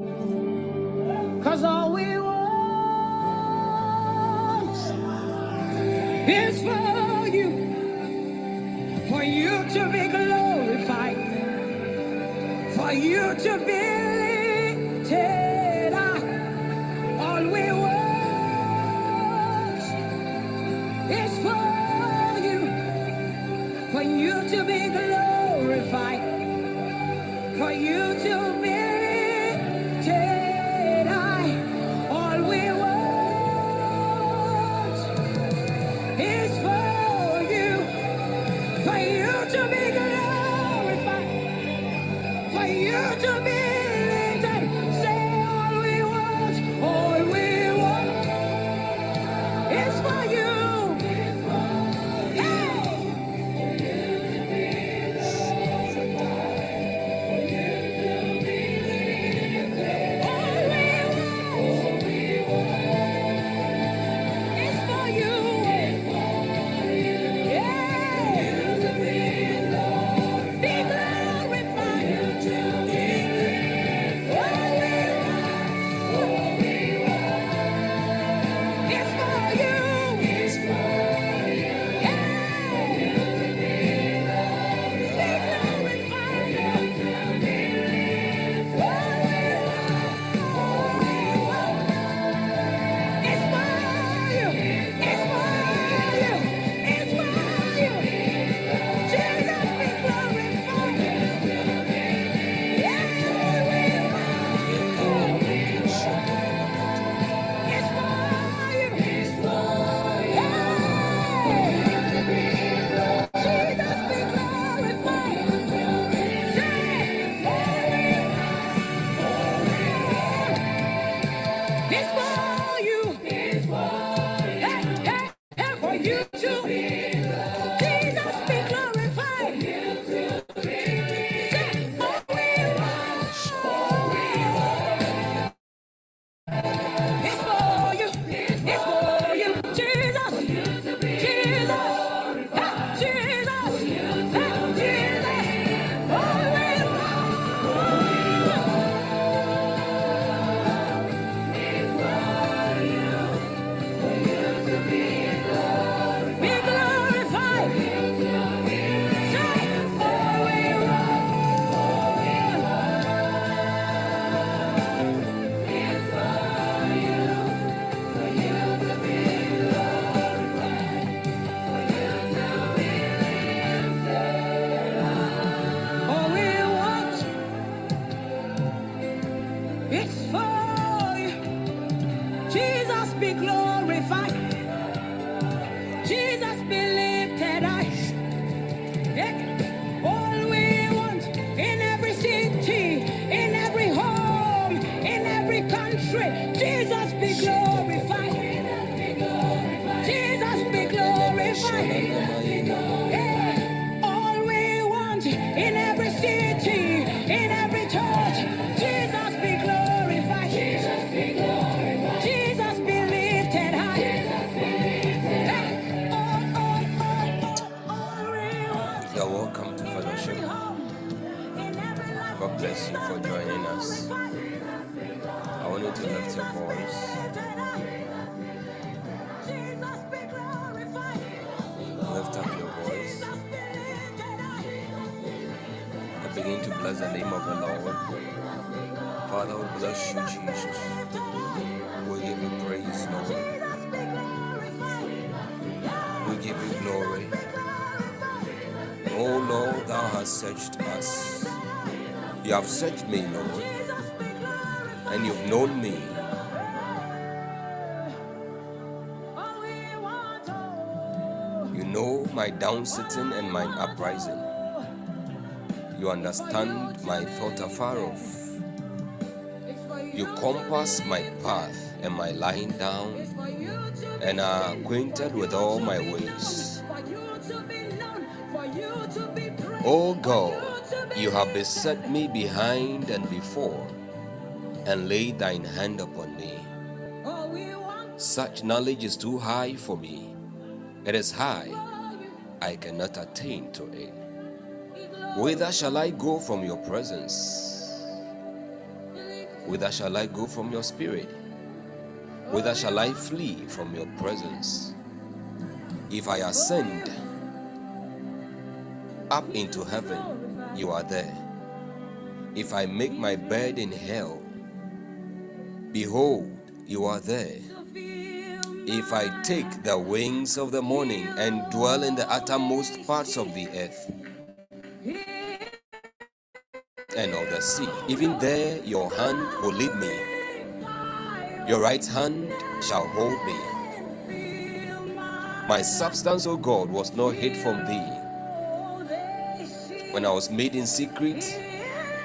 Cause all we want is for you, for you to be glorified, for you to be lifted begin to bless the name of the Lord. Father, we bless you, Jesus. We give you praise, Lord. We give you glory. Oh Lord, thou hast searched us. You have searched me, Lord, and you've known me. You know my down sitting and mine uprising. You understand my thought afar off. You compass my path and my lying down, and are acquainted with all my ways. O God, you have beset me behind and before, and laid thine hand upon me. Such knowledge is too high for me. It is high, I cannot attain to it. Whither shall I go from your presence? Whither shall I go from your spirit? Whither shall I flee from your presence? If I ascend up into heaven, you are there. If I make my bed in hell, behold, you are there. If I take the wings of the morning and dwell in the uttermost parts of the earth and of the sea, even there your hand will lead me. Your right hand shall hold me. My substance, O God, was not hid from thee. When I was made in secret,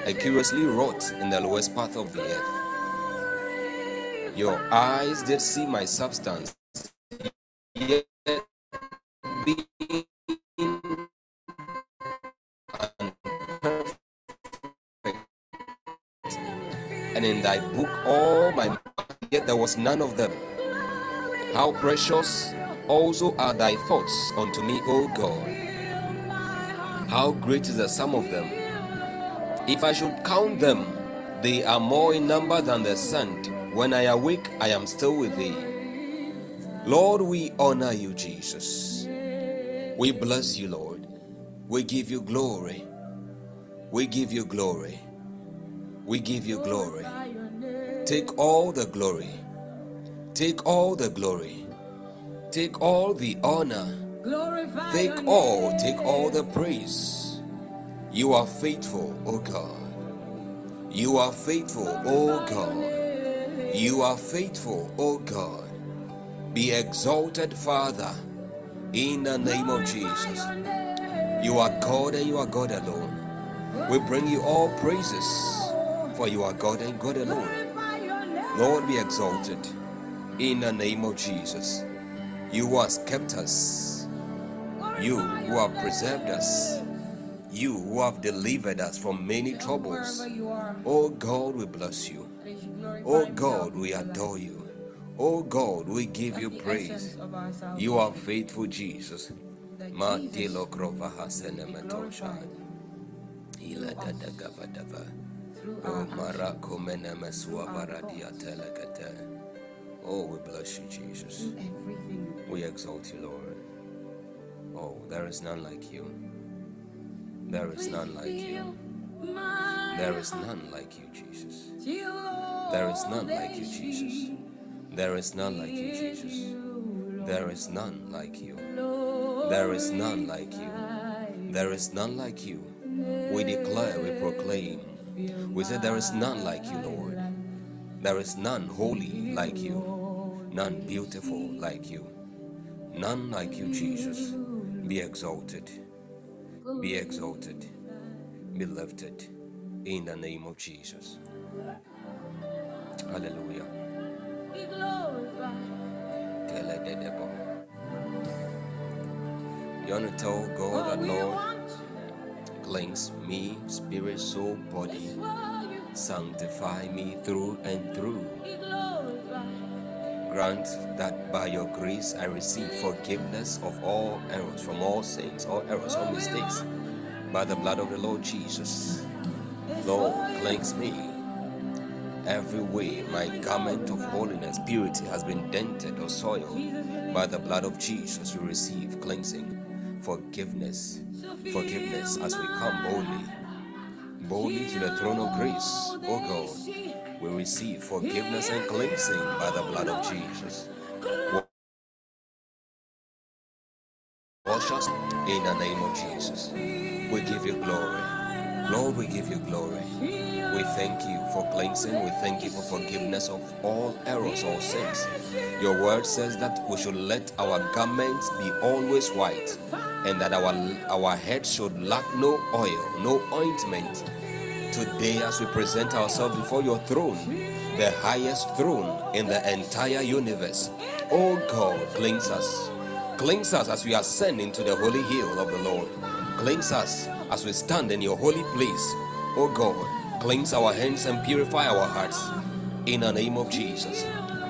I curiously wrought in the lowest part of the earth. Your eyes did see my substance, yet being and in thy book all my yet there was none of them. How precious also are thy thoughts unto me, O God. How great is the sum of them. If I should count them, they are more in number than the sand. When I awake, I am still with thee. Lord, we honor you, Jesus. We bless you, Lord. We give you glory. We give you glory. We give you glory. Take all the glory. Take all the glory. Take all the honor. Take all, take all the praise. You are faithful, O God. You are faithful, O God. You are faithful, O God. Be exalted, Father, in the name of Jesus. You are God and you are God alone. We bring you all praises, for you are God and God alone. Lord, be exalted in the name of Jesus. You who has kept us, you who have preserved us, you who have delivered us from many troubles. Oh God, we bless you. Oh God, we adore you. Oh God, we give you praise. You are faithful, Jesus. Matilo krova hasene metosha. Ila dada gavadava. Oh marako mene mesua varadia telekete. Oh, we bless you, Jesus. We exalt you, Lord. Oh, there is none like you. There is none like you. There is none like you, Jesus. There is none like you, Jesus. There is none like you, Jesus. There is none like you. There is none like you. There is none like you. We declare, we proclaim. We said, There is none like you, Lord. There is none holy like you. None beautiful like you. None like you, Jesus. Be exalted. Be exalted. Be lifted. In the name of Jesus. Hallelujah. You want to tell God that Lord cleanse me, spirit, soul, body, sanctify me through and through. Grant that by your grace I receive forgiveness of all errors, from all sins, all errors, all mistakes, by the blood of the Lord Jesus. Lord, cleanse me every way my garment of holiness, purity has been dented or soiled. By the blood of Jesus, we receive cleansing, forgiveness, forgiveness as we come boldly, boldly to the throne of grace. Oh God, we receive forgiveness and cleansing by the blood of Jesus. Wash us in the name of Jesus. We give you glory. Lord, we give you glory. We thank you for cleansing. We thank you for forgiveness of all errors or sins. Your word says that we should let our garments be always white and that our, our head should lack no oil, no ointment. Today, as we present ourselves before your throne, the highest throne in the entire universe, oh God, cleanse us. Cleanse us as we ascend into the holy hill of the Lord. Cleanse us as we stand in your holy place. Oh God, cleanse our hands and purify our hearts. In the name of Jesus,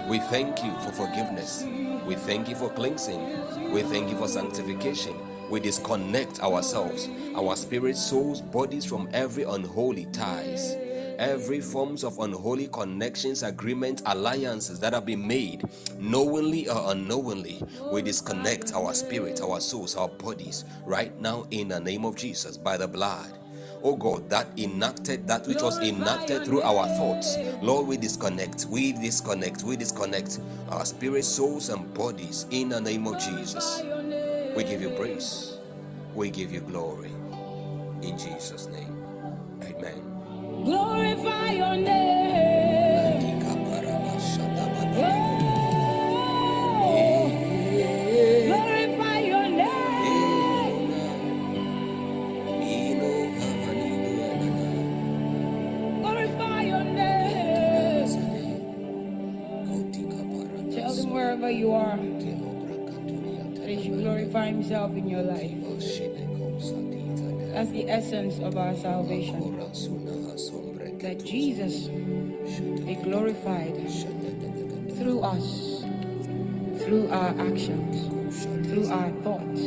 we thank you for forgiveness. We thank you for cleansing. We thank you for sanctification. We disconnect ourselves, our spirits, souls, bodies from every unholy ties. Every forms of unholy connections, agreements, alliances that have been made, knowingly or unknowingly, we disconnect our spirit, our souls, our bodies right now in the name of Jesus by the blood. Oh God, that enacted, that which was enacted through our thoughts. Lord, we disconnect, we disconnect, we disconnect our spirit, souls, and bodies in the name of Jesus. We give you praise, we give you glory. In Jesus' name, amen. Glorify your name. Oh, glorify your name. Glorify your name. Tell him wherever you are that he should glorify himself in your life. That's the essence of our salvation. Jesus be glorified through us, through our actions, through our thoughts,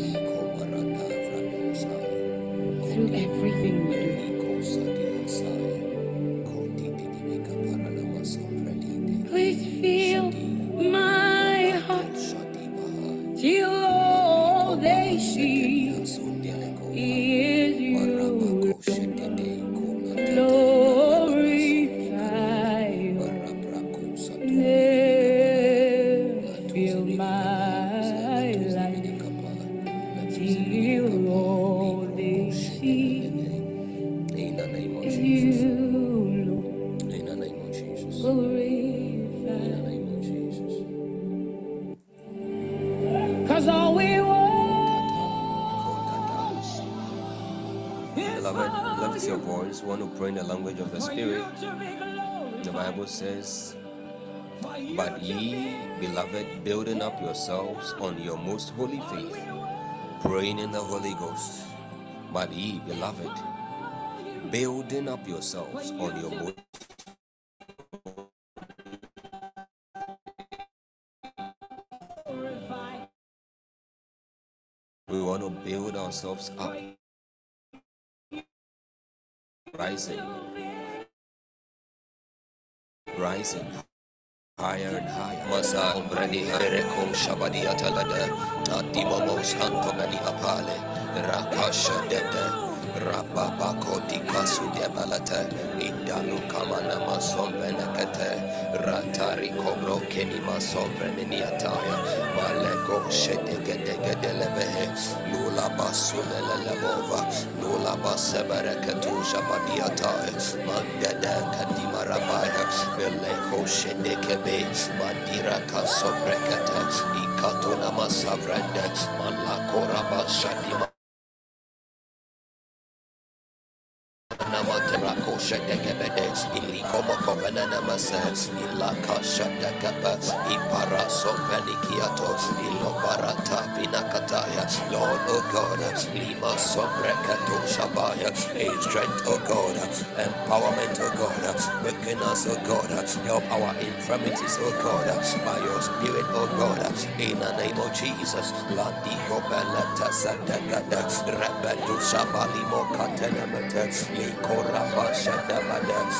through everything we do. Up yourselves on your most holy faith, praying in the Holy Ghost. But ye, beloved, building up yourselves on your most we want to build ourselves up. Rising. Rising. Higher and higher. Masa umbrani hereko shabadi atalada. Santo mani apale. Rakasha dede. Rababa koti kasu debalata. Indalu kamana masombe nekete. Ratari kobro keni masombe niniataya. Maleko shedege dege delebehe. Lula basulele lebova. Lula basebere ketusha badiataya. Mandede kadima rabaya. Meleko shedekebe. Mandira kasobrekete. Ikatuna masavrende. Malakora bashadima. Namaterako Shedekebede, Ilikomo Kovenanamasa, Ilaka Shadekaba, Ipara Sompanikiato, Ilobarata Pinakataya, Lord, O God, Lima Sombrekato Shabaya, a strength, O God, empowerment, O God, quicken us, O God, help our infirmities, O God, by your Spirit, O God, in the name of Jesus, Landi Beleta Sadekada, Rebedu Shabali Mokatenamete, Likoraba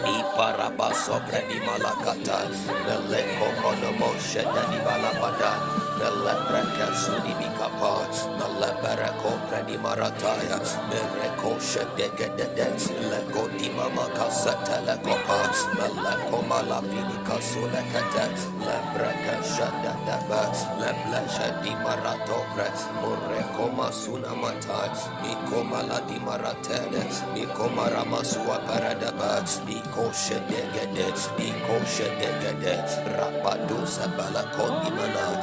Iparaba sobre di malakata, meleko monomo sheda di balabada, melebreka sudi bikapa, melebere kompre di marataya, mereko shede gedede, leko di mama kasete lekopa, meleko malapini kasule kete, lebreka sheda deba, Lasha di Maratovre, Morekoma Sunamata, Mikoma la di Maratene, Mikoma Ramasua Paradaba, Iko Shedegede, Iko Shedegede, Rapadusa Balakondimana,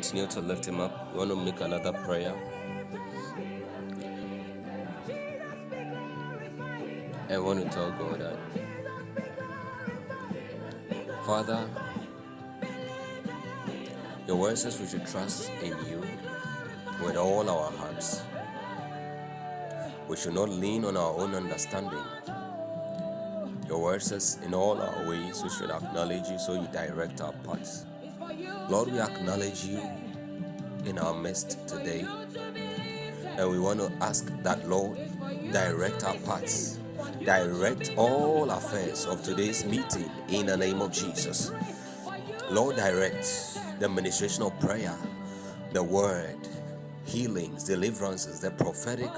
continue to lift him up, we want to make another prayer. I want to tell God that, Father, your word says we should trust in you with all our hearts. We should not lean on our own understanding. Your word says, in all our ways, we should acknowledge you so you direct our paths. Lord, we acknowledge you in our midst today. And we want to ask that, Lord, direct our paths. Direct all affairs of today's meeting in the name of Jesus. Lord, direct the administration of prayer, the word, healings, deliverances, the prophetic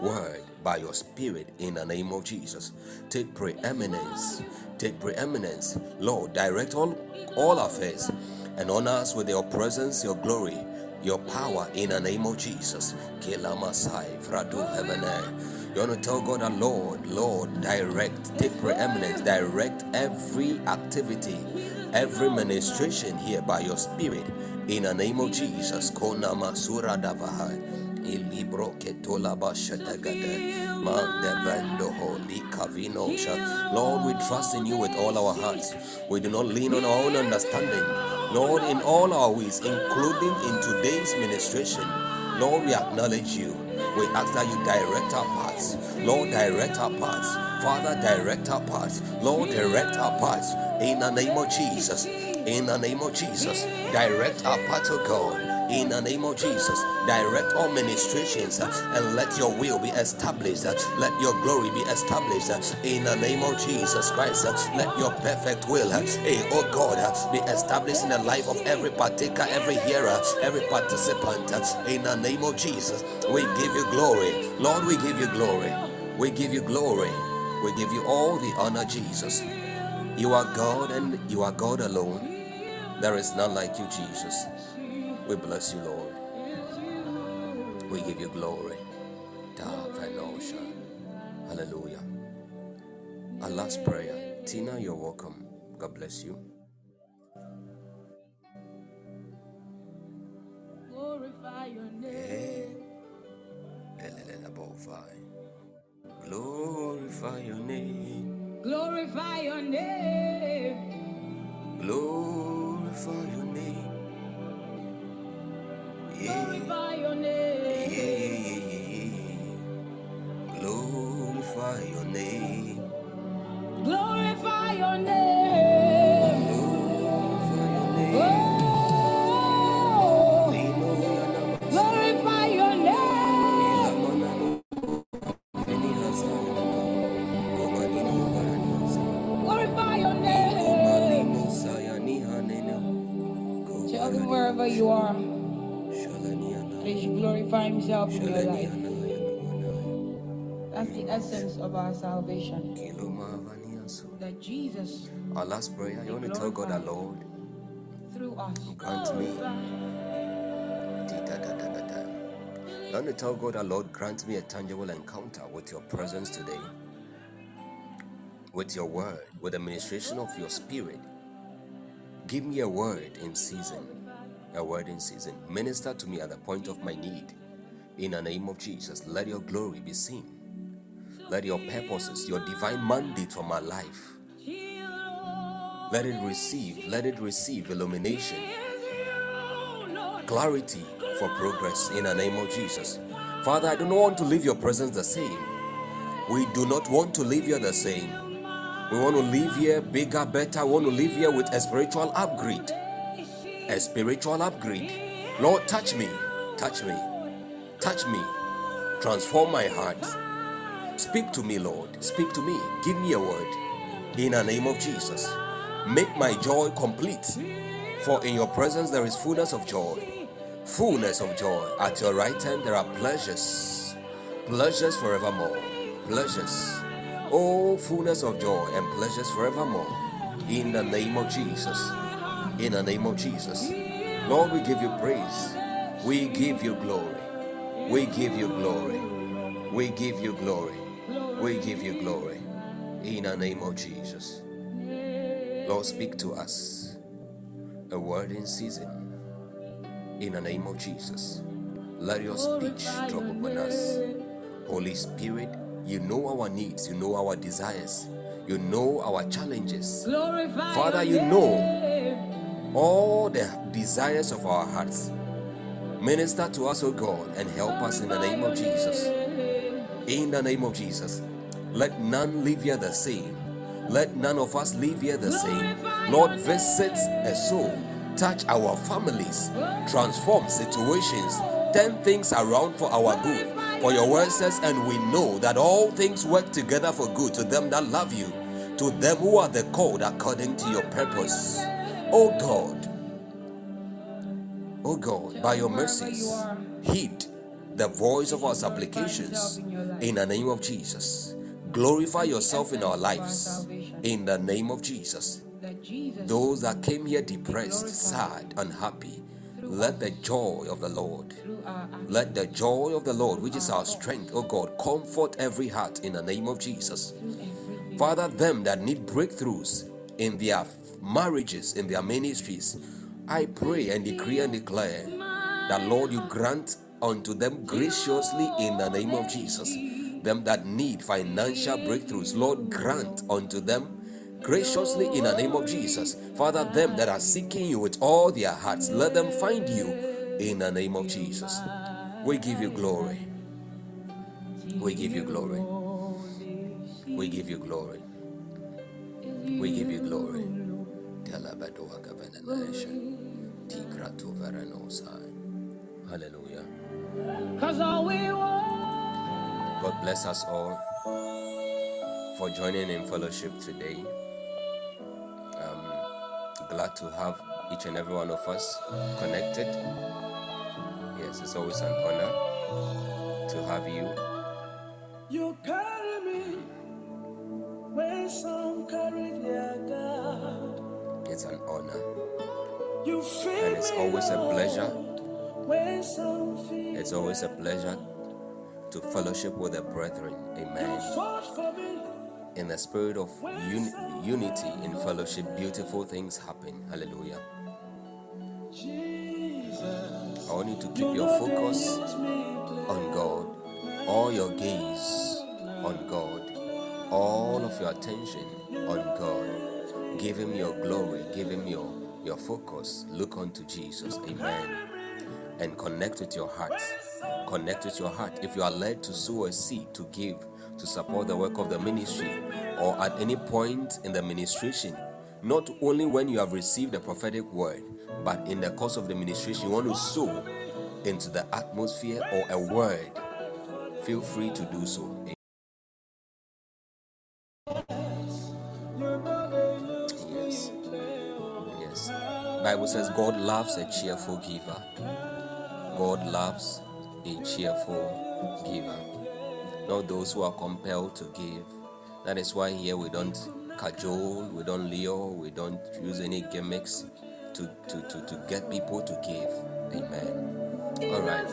word by your spirit in the name of Jesus. Take preeminence. Take preeminence. Lord, direct all, all affairs and honor us with your presence, your glory, your power in the name of Jesus. Kila Masai, Fradu Heavenai. You want to tell God Lord, Lord, direct, take preeminence, direct every activity, every ministration here by your spirit in the name of Jesus. Kona Masura Davahai. Ilibro ketola bashatagade. Man devendo holy kavinosha. Lord, we trust in you with all our hearts. We do not lean on our own understanding. Lord, in all our ways, including in today's ministration, Lord, we acknowledge you. We ask that you direct our paths. Lord, direct our paths. Father, direct our paths. Lord, direct our paths. In the name of Jesus. In the name of Jesus. Direct our paths, oh God in the name of Jesus. Direct all ministrations uh, and let your will be established. uh, Let your glory be established uh, in the name of Jesus Christ. Let your perfect will, eh, oh God, be established in the life of every partaker, every hearer, every participant in the name of Jesus. We give you glory. Lord, we give you glory. We give you glory. We give you all the honor, Jesus. You are God and you are God alone. There is none like you, Jesus. We bless you, Lord. We give you glory. Hallelujah. Our last prayer. Tina, you're welcome. God bless you. glorify your name. Eh, glorify your name. Glorify your name. Glorify your name. Glorify your name. yeah, yeah, yeah, yeah. Glorify your name. Glorify your name. Glorify your name. Oh. Shalaniana. that he should glorify himself in your life. That's the essence of our salvation. That Jesus, Our last prayer, you want to tell God, our Lord, through us, grant me. You want to tell God, our Lord, grant me a tangible encounter with your presence today, with your word, with the ministration of your spirit. Give me a word in season a word in season. Minister to me at the point of my need. In the name of Jesus, let your glory be seen. Let your purposes, your divine mandate for my life, let it receive, let it receive illumination, clarity for progress in the name of Jesus. Father, I do not want to leave your presence the same. We do not want to leave here the same. We want to live here bigger, better. We want to live here with a spiritual upgrade. A spiritual upgrade. Lord, touch me, touch me, touch me. Transform my heart. Speak to me, Lord. Speak to me. Give me a word. In the name of Jesus. Make my joy complete. For in your presence there is fullness of joy. Fullness of joy. At your right hand there are pleasures. Pleasures forevermore. Pleasures. Oh, fullness of joy and pleasures forevermore. In the name of Jesus. In the name of Jesus. Lord, we give you praise. We give you glory. We give you glory. We give you glory. We give you glory. In the name of Jesus. Lord, speak to us a word in season. In the name of Jesus. Let your speech drop upon us. Holy Spirit, you know our needs, you know our desires, you know our challenges. Father, you know all the desires of our hearts. Minister to us, O God, and help us in the name of Jesus. In the name of Jesus. Let none leave here the same. Let none of us leave here the same. Lord, visit a soul, touch our families, transform situations, turn things around for our good. For your word says, and we know that all things work together for good to them that love you, to them who are the called according to your purpose. Oh God, oh God, by your mercies, heed the voice of our supplications in the name of Jesus. Glorify yourself in our lives in the name of Jesus. Those that came here depressed, sad, unhappy, let the joy of the Lord, let the joy of the Lord, which is our strength, oh God, comfort every heart in the name of Jesus. Father, them that need breakthroughs in their marriages, in their ministries, I pray and decree and declare that, Lord, you grant unto them graciously in the name of Jesus them that need financial breakthroughs, Lord, grant unto them graciously in the name of Jesus. Father, them that are seeking you with all their hearts, let them find you in the name of Jesus. We give you glory. We give you glory. We give you glory. We give you glory. Hallelujah. Cause all we want God bless us all for joining in fellowship today. I'm glad to have each and every one of us connected. Yes, it's always an honor to have you. You carry me when some carry their God. It's an honor. and it's always a pleasure. It's always a pleasure to fellowship with the brethren. Amen. In the spirit of un- unity in fellowship, beautiful things happen. Hallelujah. I want you to keep your focus on God, all your gaze on God, all of your attention on God. Give Him your glory, give Him your, your focus. Look unto Jesus. Amen and connect with your heart. Connect with your heart. If you are led to sow a seed, to give, to support the work of the ministry, or at any point in the ministration, not only when you have received a prophetic word, but in the course of the ministration, you want to sow into the atmosphere or a word, feel free to do so. Bible says God loves a cheerful giver. God loves a cheerful giver, not those who are compelled to give. That is why here we don't cajole, we don't lure, we don't use any gimmicks to, to, to, to get people to give. Amen. All right.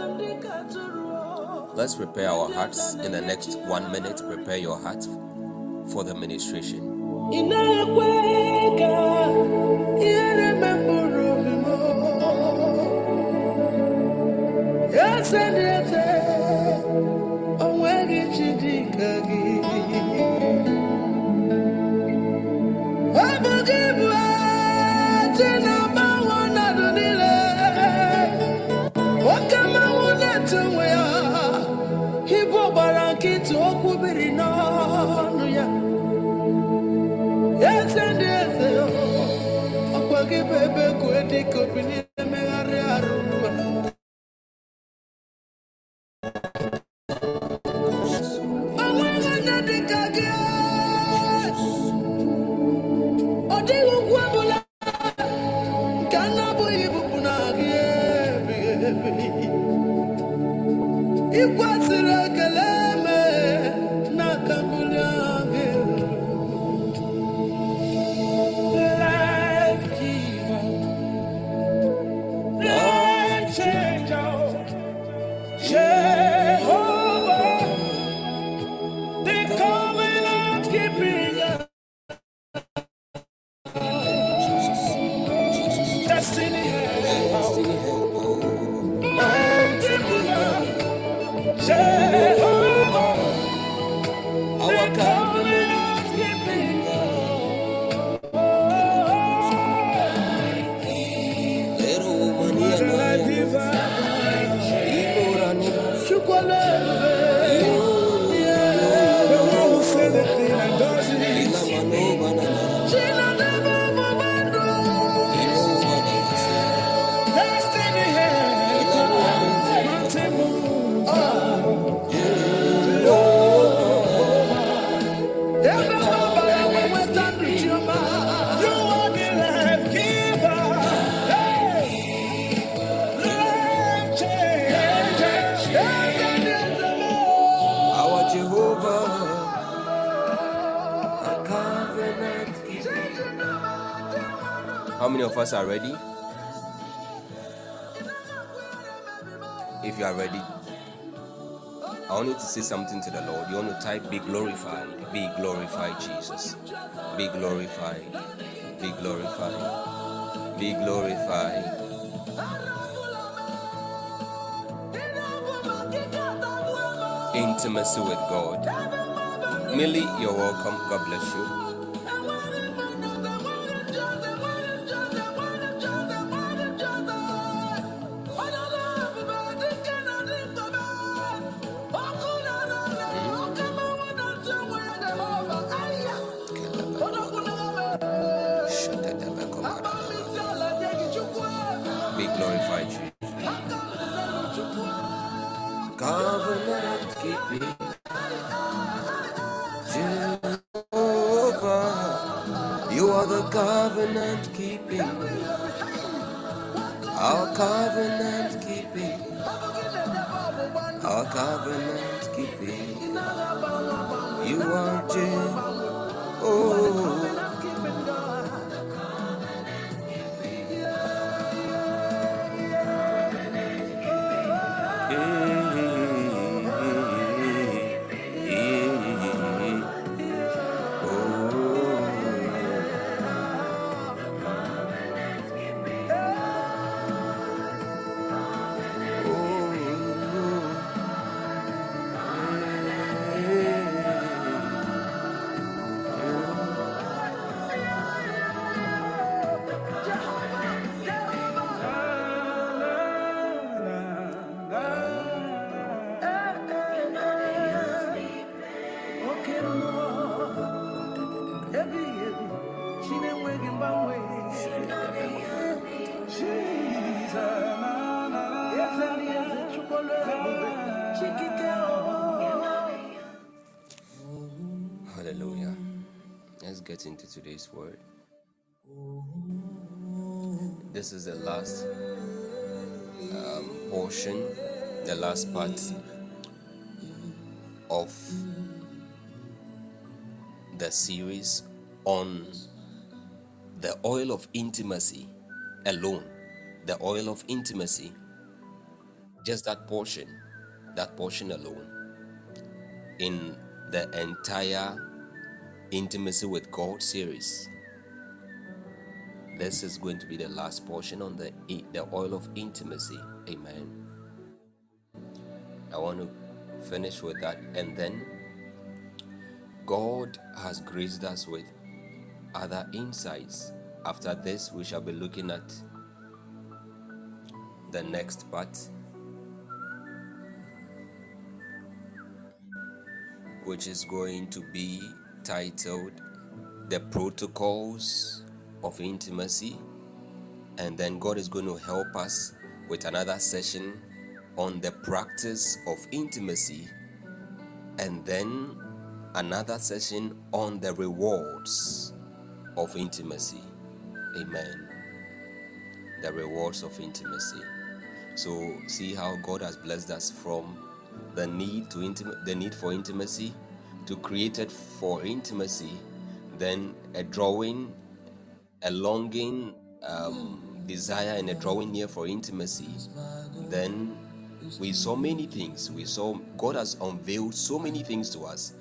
Let's prepare our hearts in the next one minute. Prepare your heart for the ministration. Send it. Of us are ready? If you are ready, I want you to say something to the Lord. You want to type, Be glorified, be glorified, Jesus. Be glorified, be glorified, be glorified. Intimacy with God. Millie, you're welcome. God bless you. This is the last um, portion, the last part of the series on the oil of intimacy alone. The oil of intimacy, just that portion, that portion alone, in the entire Intimacy with God series. This is going to be the last portion on the the oil of intimacy. Amen. I want to finish with that. And then God has graced us with other insights. After this, we shall be looking at the next part, which is going to be titled The Protocols of Intimacy. And then God is going to help us with another session on the practice of intimacy. And then another session on the rewards of intimacy. Amen. The rewards of intimacy. So see how God has blessed us from the need to intim- the need for intimacy to created for intimacy, then a drawing, a longing, um, desire, and a drawing near for intimacy. Then we saw many things. We saw God has unveiled so many things to us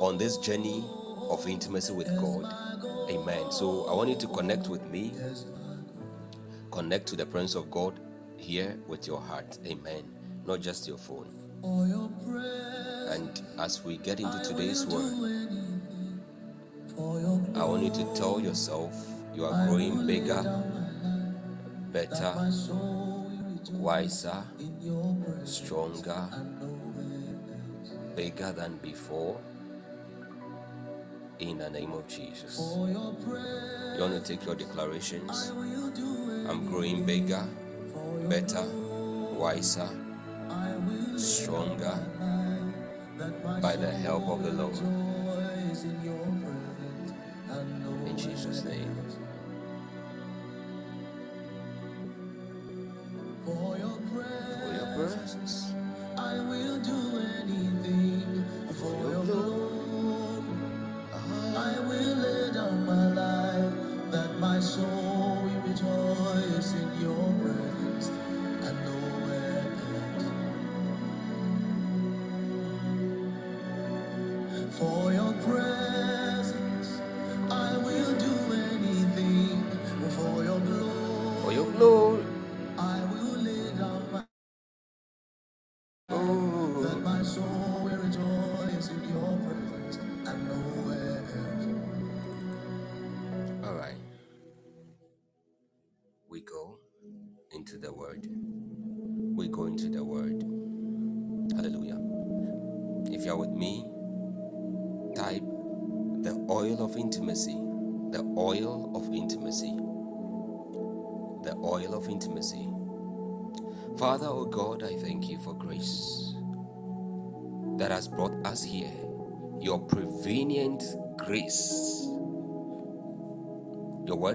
on this journey of intimacy with God. Amen. So I want you to connect with me, connect to the presence of God here with your heart. Amen. Not just your phone. And as we get into today's word, I want you to tell yourself you are growing bigger, better, wiser, stronger, bigger than before. In the name of Jesus. You want to take your declarations? I'm growing bigger, better, wiser, stronger by the help of the Lord.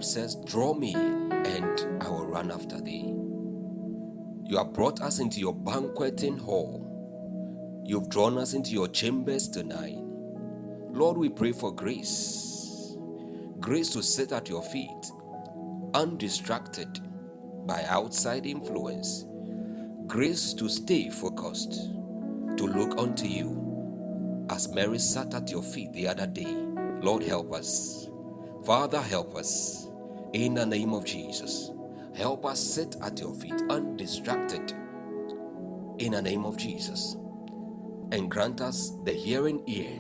Says, Draw me, and I will run after thee. You have brought us into your banqueting hall. You've drawn us into your chambers tonight. Lord, we pray for grace. Grace to sit at your feet, undistracted by outside influence. Grace to stay focused, to look unto you. As Mary sat at your feet the other day, Lord, help us. Father, help us. In the name of Jesus, help us sit at your feet undistracted. In the name of Jesus. And grant us the hearing ear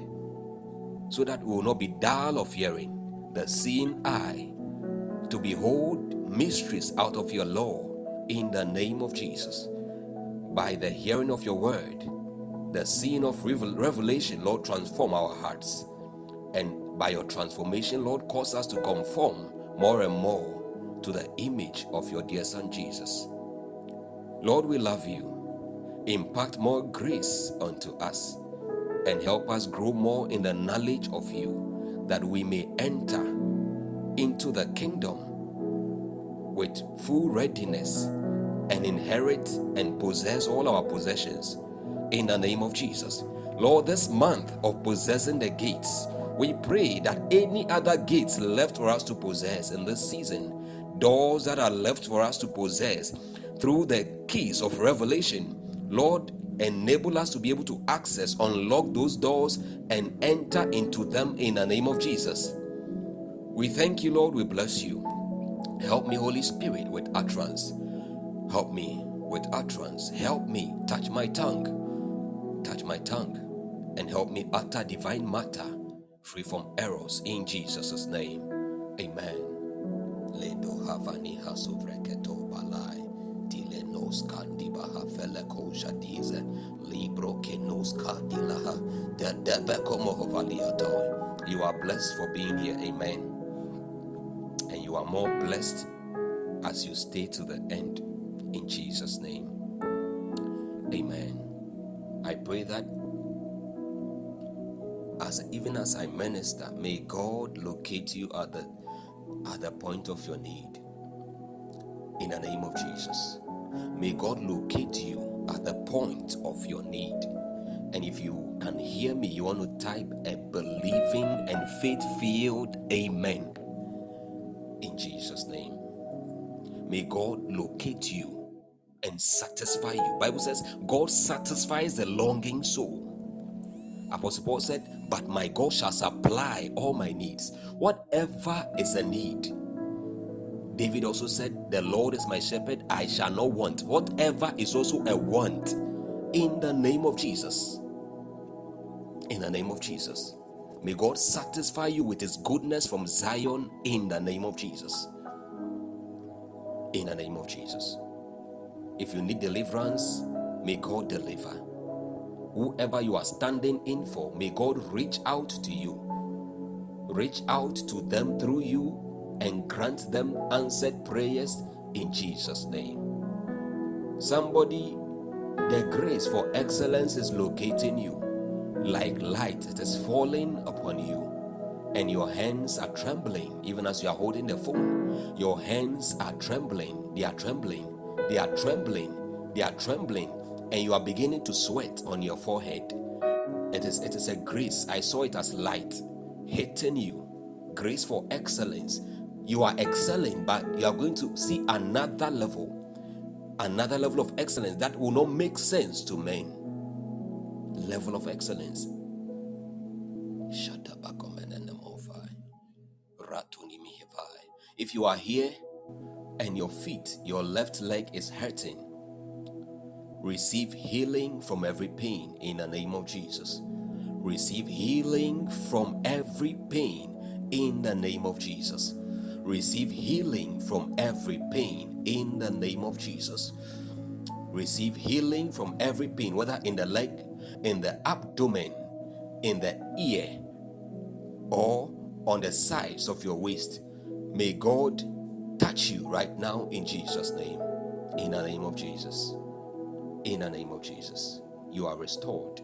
so that we will not be dull of hearing, the seeing eye, to behold mysteries out of your law in the name of Jesus. By the hearing of your word, the seeing of revelation, Lord, transform our hearts. And by your transformation, Lord, cause us to conform more and more to the image of your dear Son Jesus. Lord, we love you. Impart more grace unto us and help us grow more in the knowledge of you that we may enter into the kingdom with full readiness and inherit and possess all our possessions in the name of Jesus. Lord, this month of possessing the gates, we pray that any other gates left for us to possess in this season, doors that are left for us to possess through the keys of revelation, Lord, enable us to be able to access, unlock those doors, and enter into them in the name of Jesus. We thank you, Lord. We bless you. Help me, Holy Spirit, with utterance. Help me with utterance. Help me touch my tongue, touch my tongue, and help me utter divine matter free from errors in Jesus' name. Amen. Ledo havani hasuvreketo balai. Dile nos kandiba hafele ko shadize. Libro ke nos kandilaha. Dedebe komo hovaliatoy. You are blessed for being here. Amen. And you are more blessed as you stay to the end. In Jesus' name. Amen. I pray that as even as I minister, may God locate you at the at the point of your need. In the name of Jesus. May God locate you at the point of your need. And if you can hear me, you want to type a believing and faith filled amen. In Jesus' name. May God locate you and satisfy you. Bible says God satisfies the longing soul. Apostle Paul said, But my God shall supply all my needs. Whatever is a need. David also said, The Lord is my shepherd, I shall not want. Whatever is also a want. In the name of Jesus. In the name of Jesus. May God satisfy you with His goodness from Zion in the name of Jesus. In the name of Jesus. If you need deliverance, may God deliver whoever you are standing in for, may God reach out to you. Reach out to them through you and grant them answered prayers in Jesus' name. Somebody, the grace for excellence is locating you. Like light, it is falling upon you. And your hands are trembling, even as you are holding the phone. Your hands are trembling, they are trembling, they are trembling, they are trembling and you are beginning to sweat on your forehead. It is it is a grace. I saw it as light hitting you. Grace for excellence. You are excelling, but you are going to see another level, another level of excellence that will not make sense to men. Level of excellence. If you are here and your feet, your left leg is hurting, Receive healing from every pain in the name of Jesus. Receive healing from every pain in the name of Jesus. Receive healing from every pain in the name of Jesus. Receive healing from every pain, whether in the leg, in the abdomen, in the ear, or on the sides of your waist. May God touch you right now in Jesus' name. In the name of Jesus. In the name of Jesus, you are restored.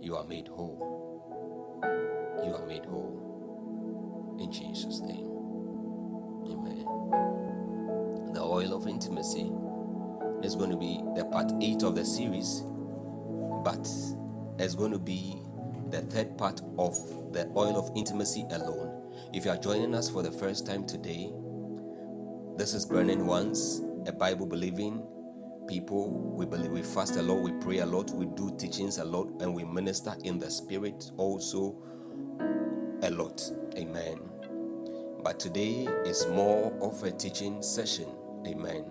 You are made whole. You are made whole. In Jesus' name. Amen. The oil of intimacy is going to be the part 8 of the series, but it's going to be the third part of the oil of intimacy alone. If you are joining us for the first time today, this is Burning Ones, a Bible believing people. We believe we fast a lot, we pray a lot, we do teachings a lot, and we minister in the spirit also a lot. Amen. But today is more of a teaching session. Amen.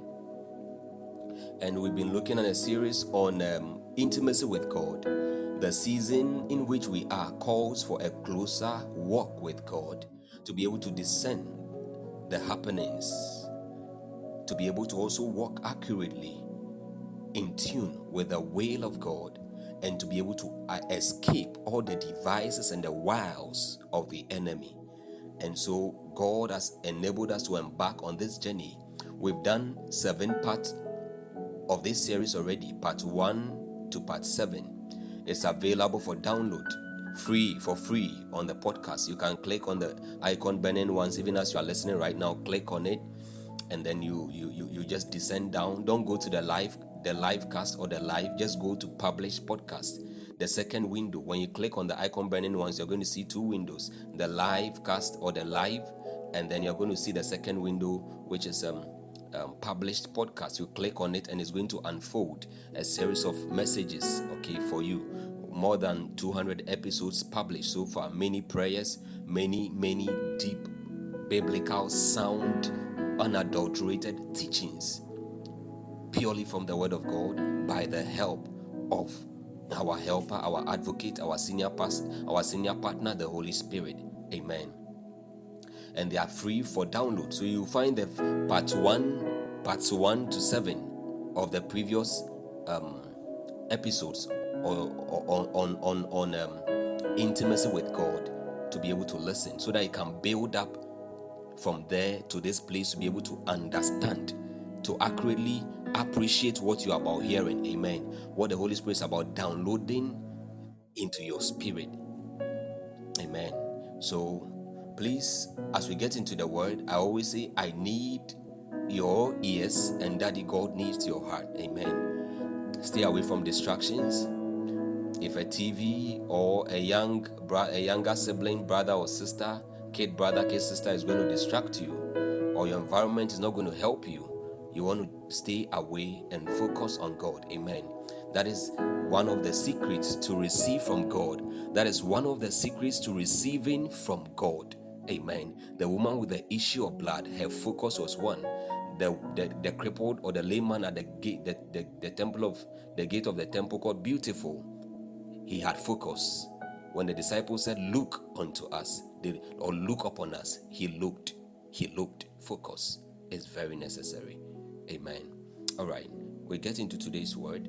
And we've been looking at a series on um, intimacy with God. The season in which we are calls for a closer walk with God to be able to discern the happenings, to be able to also walk accurately in tune with the will of God and to be able to uh, escape all the devices and the wiles of the enemy. And so God has enabled us to embark on this journey. We've done seven parts of this series already, part one to part seven. It's available for download free for free on the podcast. You can click on the icon burning ones, even as you are listening right now. Click on it, and then you you you, you just descend down. Don't go to the live the live cast or the live, just go to publish podcast. The second window, when you click on the icon burning ones, you're going to see two windows the live cast or the live, and then you're going to see the second window, which is um, um, published podcast. You click on it, and it's going to unfold a series of messages, okay, for you. More than 200 episodes published so far, many prayers, many, many deep, biblical, sound, unadulterated teachings purely from the Word of God by the help of our helper, our advocate, our senior past, our senior partner, the Holy Spirit. Amen. And they are free for download. So you find the part one, parts one to seven of the previous um, episodes on on on on um, intimacy with God to be able to listen, so that you can build up from there to this place to be able to understand, to accurately appreciate what you're about hearing. Amen. What the Holy Spirit is about downloading into your spirit. Amen. So please, as we get into the word, I always say, I need your ears, and Daddy God needs your heart. Amen. Stay away from distractions. If a TV or a young bro- a younger sibling, brother or sister, kid brother, kid sister is going to distract you, or your environment is not going to help you, you want to stay away and focus on God. Amen. That is one of the secrets to receive from God. That is one of the secrets to receiving from God. Amen. The woman with the issue of blood, her focus was one. The, the, the crippled or the layman at the gate, the, the, the temple of the gate of the temple called beautiful. He had focus. When the disciples said, Look unto us, or look upon us, he looked. He looked. Focus is very necessary. Amen. All right, we get into today's word.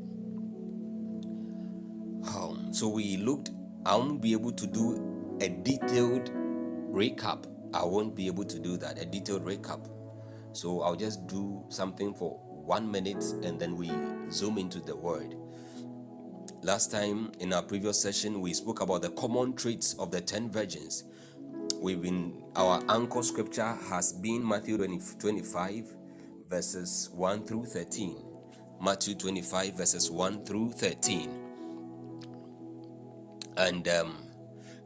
Um, so we looked, I won't be able to do a detailed recap. I won't be able to do that, a detailed recap. So I'll just do something for one minute and then we zoom into the word. Last time in our previous session, we spoke about the common traits of the 10 virgins. We've been, our anchor scripture has been Matthew 20, 25, verses 1 through 13. Matthew 25, verses 1 through 13. And um,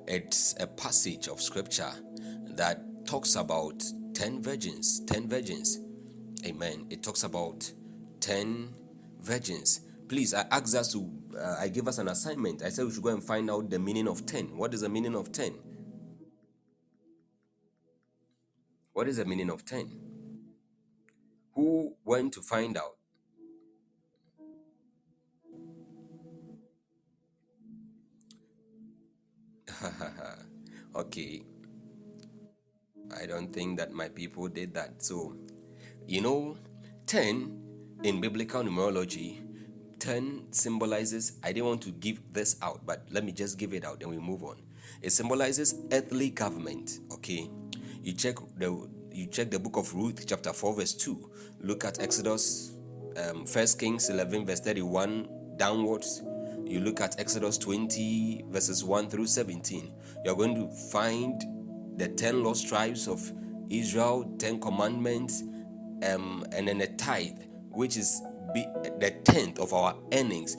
it's a passage of scripture that talks about 10 virgins. 10 virgins. Amen. It talks about 10 virgins. Please, I asked us to, uh, I gave us an assignment. I said we should go and find out the meaning of 10. What is the meaning of 10? What is the meaning of 10? Who went to find out? okay. I don't think that my people did that. So, you know, 10 in biblical numerology, 10 symbolizes, I didn't want to give this out, but let me just give it out and we move on. It symbolizes earthly government, okay? You check the you check the book of Ruth, chapter 4, verse 2. Look at Exodus, um, 1 Kings 11, verse 31 downwards. You look at Exodus 20, verses 1 through 17. You're going to find the 10 lost tribes of Israel, 10 commandments, um, and then a tithe, which is the tenth of our earnings.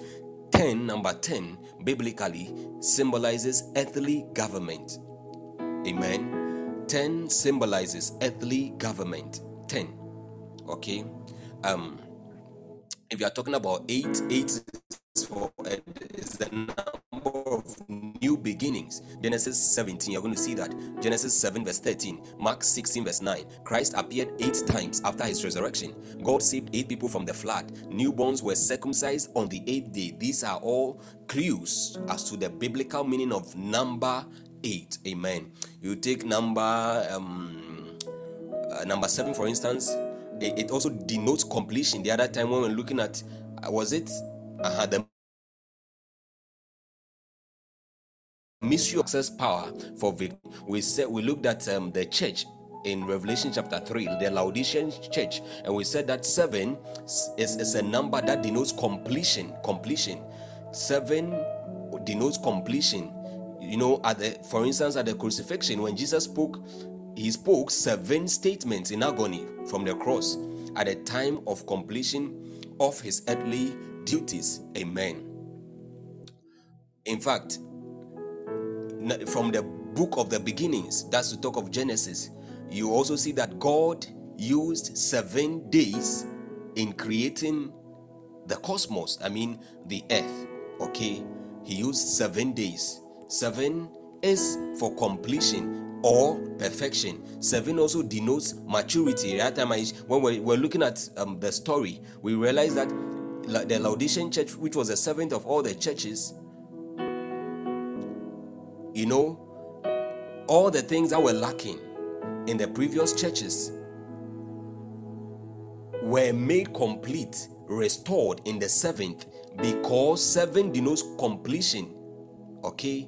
10, number 10, biblically symbolizes earthly government. Amen. 10 symbolizes earthly government. 10 okay? Um if you are talking about 8 8 is for is the number of new beginnings. Genesis 17 you're going to see that. Genesis 7 verse 13 mark 16 verse 9 christ appeared eight times after his resurrection. God saved eight people from the flood. Newborns were circumcised on the eighth day. These are all clues as to the biblical meaning of number 8 amen you take number um, uh, number 7 for instance it, it, also denotes completion the other time when we are looking at uh, was it uh, the of access power for victory we said we looked at um, the church in Revelation chapter 3, the Laodicean church, and we said that seven is, is a number that denotes completion. Completion. Seven denotes completion you know, at the for instance, at the crucifixion, when Jesus spoke, he spoke seven statements in agony from the cross at the time of completion of his earthly duties. Amen. In fact, from the book of the beginnings, that's to talk of Genesis, you also see that God used seven days in creating the cosmos, I mean, the earth. Okay, He used seven days Seven is for completion. or perfection. Seven also denotes maturity. That time, when we're, we're looking at um, the story, we realize that the Laodicean church, which was the seventh of all the churches, you know, all the things that were lacking in the previous churches were made complete, restored in the seventh, because seven denotes completion. Okay,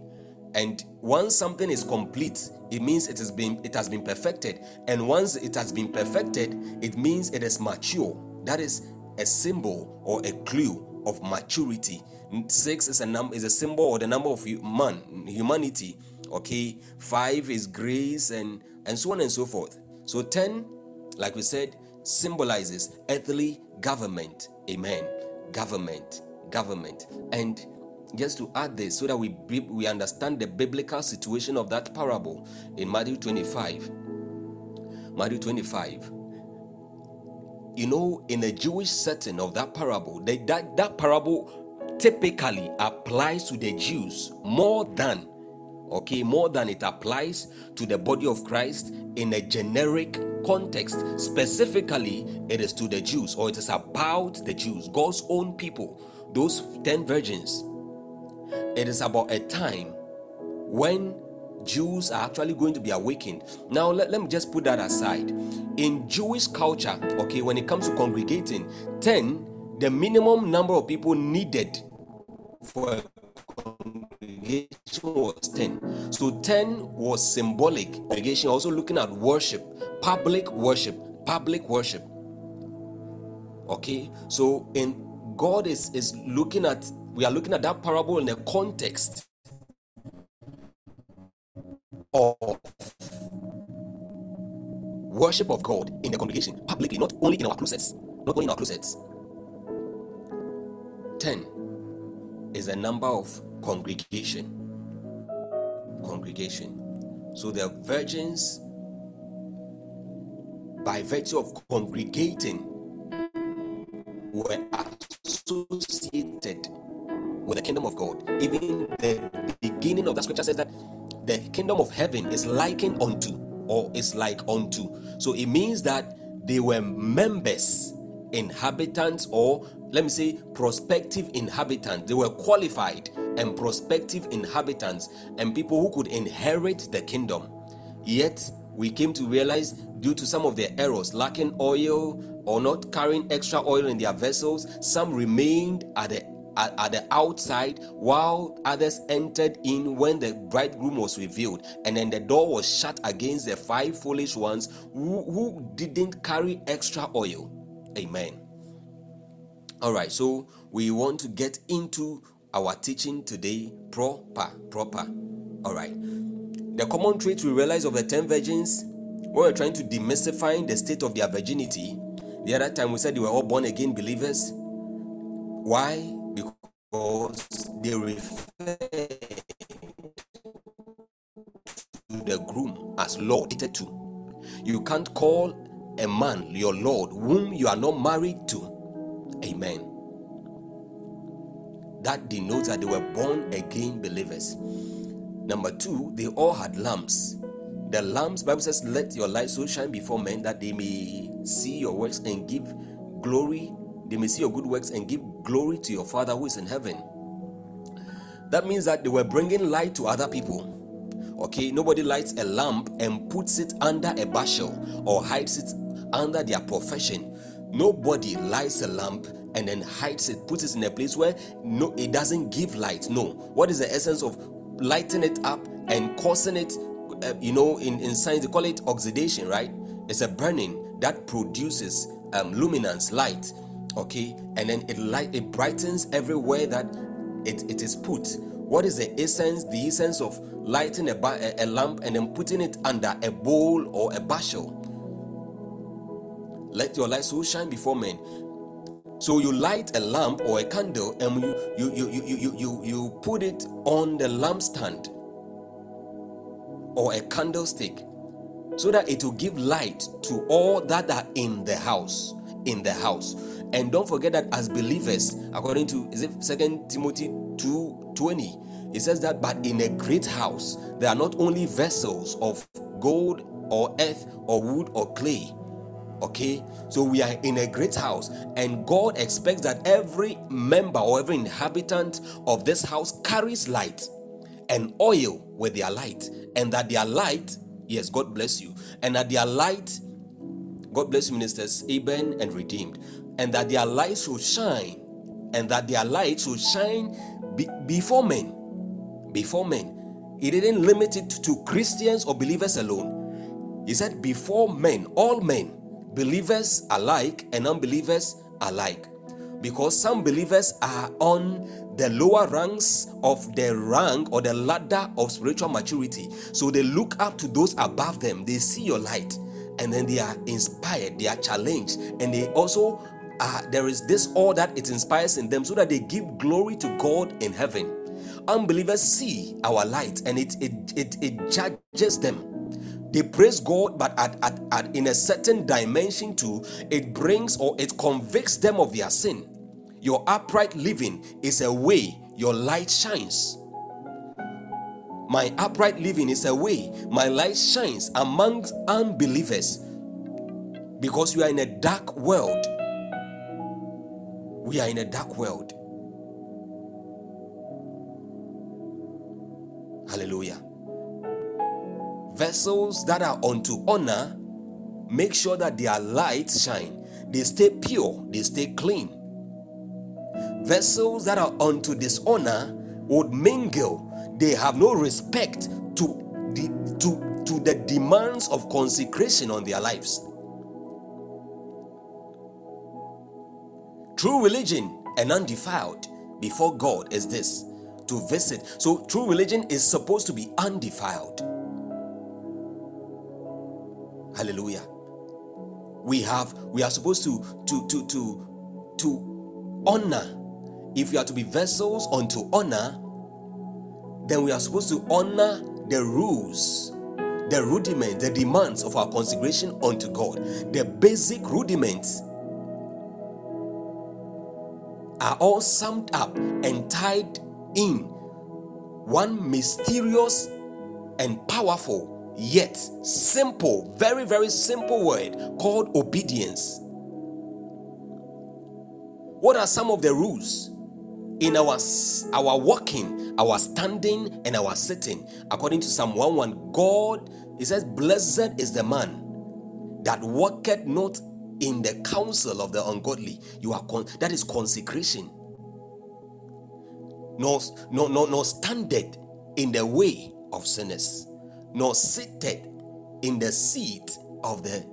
and once something is complete, it means it has been it has been perfected, and once it has been perfected, it means it is mature. That is a symbol or a clue of maturity. Six is a number is a symbol or the number of human humanity. Okay, five is grace and and so on and so forth. So ten, like we said, symbolizes earthly government. Amen. Government, government, and just to add this so that we we understand the biblical situation of that parable in Matthew 25. Matthew 25 you know, in a Jewish setting of that parable, they, that, that parable typically applies to the Jews more than, okay, more than it applies to the body of Christ in a generic context. Specifically, it is to the Jews or it is about the Jews, God's own people, those 10 virgins. It is about a time when Jews are actually going to be awakened. Now, let, let me just put that aside. In Jewish culture, okay, when it comes to congregating, 10, the minimum number of people needed for a congregation was 10. So 10 was symbolic congregation, also looking at worship, public worship, public worship. Okay, so in God is is looking at we are looking at that parable in the context of worship of God in the congregation publicly, not only in our closets, not only in our closets. 10 is the number of congregation. Congregation. So the virgins, by virtue of congregating, were associated with the kingdom of God. Even the beginning of the scripture says that the kingdom of heaven is likened unto or is like unto. So it means that they were members, inhabitants, or let me say prospective inhabitants. They were qualified and prospective inhabitants and people who could inherit the kingdom. Yet we came to realize due to some of their errors, lacking oil or not carrying extra oil in their vessels, some remained at the at, at, the outside while others entered in when the bridegroom was revealed. And then the door was shut against the five foolish ones who, who didn't carry extra oil. Amen. All right so we want to get into our teaching today proper proper. All right. The common trait we realize of the 10 virgins when we're trying to demystify the state of their virginity the other time we said they were all born again believers. Why because they refer to the groom as Lord. To you can't call a man your Lord whom you are not married to. Amen. That denotes that they were born again believers. Number two, they all had lamps. The lamps, Bible says, let your light so shine before men that they may see your works and give glory they may see your good works and give glory to your Father who is in heaven. That means that they were bringing light to other people. Okay, nobody lights a lamp and puts it under a bushel or hides it under their profession. Nobody lights a lamp and then hides it, puts it in a place where no, it doesn't give light. No. What is the essence of lighting it up and causing it? Uh, you know, in, in science they call it oxidation, right? It's a burning that produces um, luminance, light okay? And then it light it brightens everywhere that it, it is put. What is the essence the essence of lighting a, a, a lamp and then putting it under a bowl or a bushel? Let your light so shine before men. So you light a lamp or a candle and you you you you you you, you put it on the lampstand or a candlestick so that it will give light to all that are in the house in the house and don't forget that as believers, according to is it Second Timothy 2 20, It says that, but in a great house, there are not only vessels of gold or earth or wood or clay. Okay, so we are in a great house, and God expects that every member or every inhabitant of this house carries light and oil with their light, and that their light, yes, God bless you, and that their light, God bless you, ministers, Eben and redeemed, and that their lights will shine, and that their lights will shine be- before men. Before men. He didn't limit it to Christians or believers alone. He said, before men, all men, believers alike and unbelievers alike. Because some believers are on the lower ranks of the rank or the ladder of spiritual maturity. So they look up to those above them. They see your light and then they are inspired, they are challenged, and they also uh, there is this all that it inspires in them so that they give glory to God in heaven. Unbelievers see our light and it it it, it judges them. They praise God, but at, at, at in a certain dimension too, it brings or it convicts them of their sin. Your upright living is a way your light shines. My upright living is a way my light shines amongst unbelievers because we are in a dark world. We are in a dark world. Hallelujah. Vessels that are unto honor make sure that their lights shine. They stay pure, they stay clean. Vessels that are unto dishonor would mingle. They have no respect to the to, to the demands of consecration on their lives. True religion and undefiled before God is this to visit. So true religion is supposed to be undefiled. Hallelujah. We have we are supposed to to to to to honor. If we are to be vessels unto honor, then we are supposed to honor the rules, the rudiment, the demands of our consecration unto God. The basic rudiments are all summed up and tied in one mysterious and powerful yet simple, very, very simple word called obedience. What are some of the rules in our our walking, our standing, and our sitting? According to Psalm 1 God, it says, Blessed is the man that walketh not in the counsel of the ungodly. You are con- that is consecration. No, nor, nor, nor standeth in the way of sinners, nor seated in the seat of the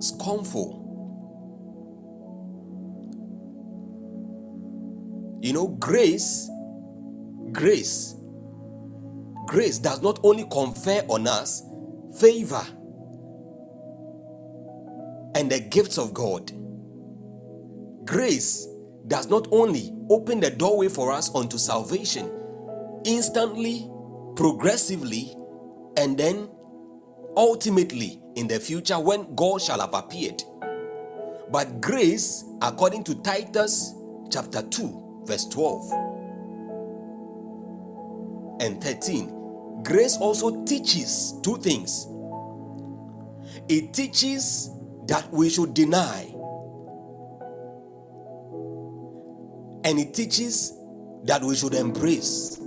scornful. You know, grace, grace, grace does not only confer on us favor and the gifts of God. Grace does not only open the doorway for us unto salvation instantly, progressively, and then ultimately in the future when God shall have appeared. But grace, according to Titus chapter 2, verse 12 and 13, grace also teaches two things. It teaches that we should deny. And it teaches that we should embrace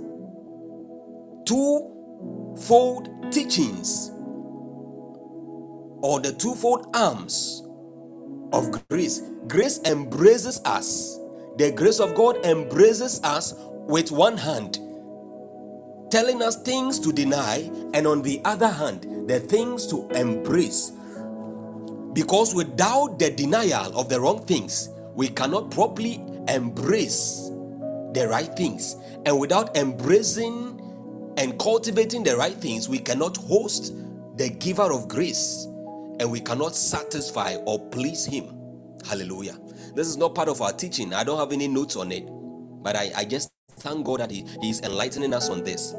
twofold teachings or the twofold arms of grace. Grace embraces us. The grace of God embraces us with one hand, telling us things to deny, and on the other hand, the things to embrace because without the denial of the wrong things, we cannot properly embrace the right things. And without embracing and cultivating the right things, we cannot host the giver of grace and we cannot satisfy or please him. Hallelujah. This is not part of our teaching. I don't have any notes on it, but I, I just thank God that he, he is enlightening us on this.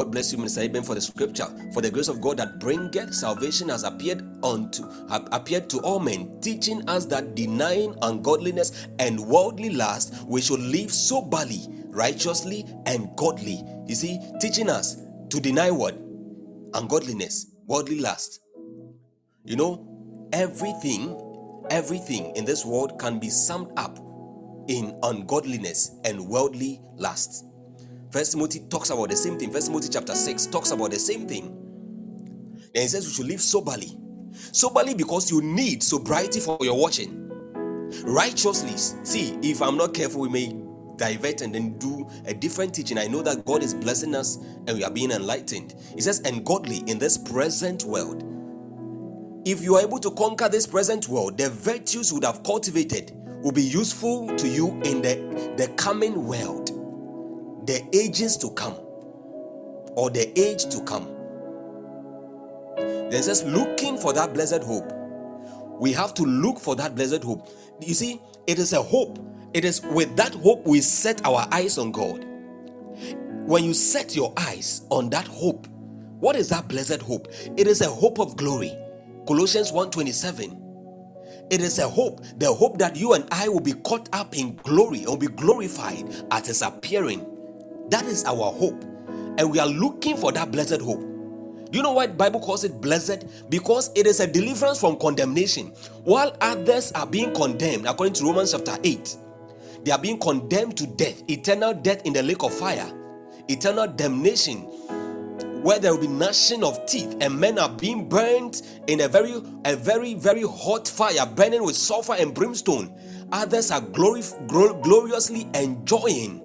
God bless you, Minister Eben, for the scripture. For the grace of God that bringeth salvation has appeared unto appeared to all men, teaching us that denying ungodliness and worldly lust, we should live soberly, righteously, and godly. You see, teaching us to deny what? Ungodliness, worldly lust. You know, everything, everything in this world can be summed up in ungodliness and worldly lust. First Timothy talks about the same thing. First Timothy chapter 6 talks about the same thing. Then he says we should live soberly. Soberly because you need sobriety for your watching. Righteously. See, if I'm not careful, we may divert and then do a different teaching. I know that God is blessing us and we are being enlightened. He says, and godly in this present world. If you are able to conquer this present world, the virtues you would have cultivated will be useful to you in the, the coming world the ages to come or the age to come. Then just looking for that blessed hope. We have to look for that blessed hope. You see, it is a hope. It is with that hope we set our eyes on God. When you set your eyes on that hope, what is that blessed hope? It is a hope of glory. Colossians 1:27. It is a hope, the hope that you and I will be caught up in glory or be glorified at his appearing. That is our hope. And we are looking for that blessed hope. Do you know why the Bible calls it blessed? Because it is a deliverance from condemnation. While others are being condemned, according to Romans chapter 8, they are being condemned to death, eternal death in the lake of fire, eternal damnation, where there will be gnashing of teeth, and men are being burned in a very, a very, very hot fire, burning with sulfur and brimstone. Others are gloriously enjoying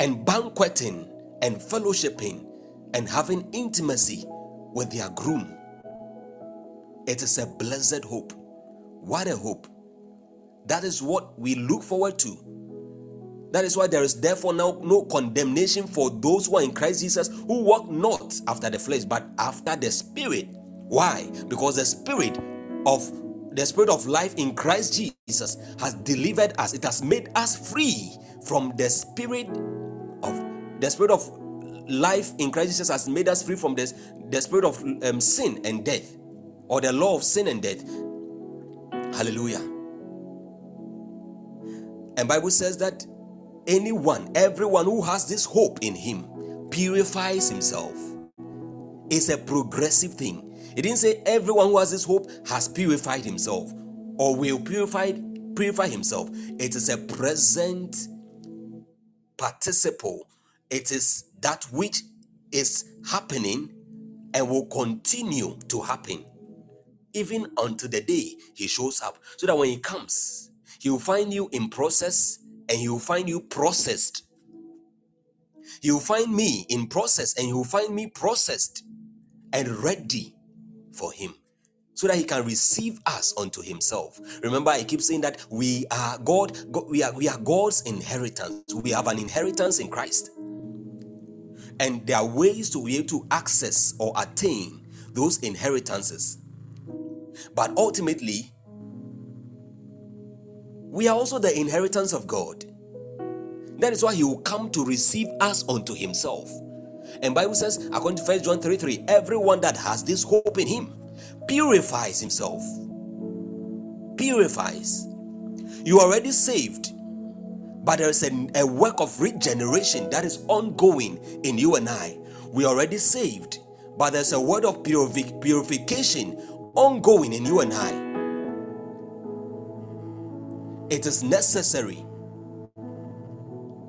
and banqueting and fellowshipping and having intimacy with their groom. It is a blessed hope. What a hope! That is what we look forward to. That is why there is therefore now no condemnation for those who are in Christ Jesus who walk not after the flesh but after the spirit. Why? Because the spirit of the spirit of life in Christ Jesus has delivered us. It has made us free from the spirit the spirit of life in Christ Jesus has made us free from this, the spirit of um, sin and death, or the law of sin and death. Hallelujah. And Bible says that anyone, everyone who has this hope in him purifies himself. It's a progressive thing. It didn't say everyone who has this hope has purified himself or will purify purify himself. It is a present participle it is that which is happening and will continue to happen even until the day he shows up. So that when he comes, he will find you in process and he will find you processed. He will find me in process and he will find me processed and ready for him so that he can receive us unto himself. Remember, I keep saying that we are God, God we are we are God's inheritance. We have an inheritance in Christ. And there are ways to be able to access or attain those inheritances. But ultimately, we are also the inheritance of God. That is why He will come to receive us unto Himself. And Bible says, according to 1 John 3 3, everyone that has this hope in Him purifies himself. Purifies. You are already saved but there is a, a work of regeneration that is ongoing in you and I. We are already saved, but there's a word of purific, purification ongoing in you and I. It is necessary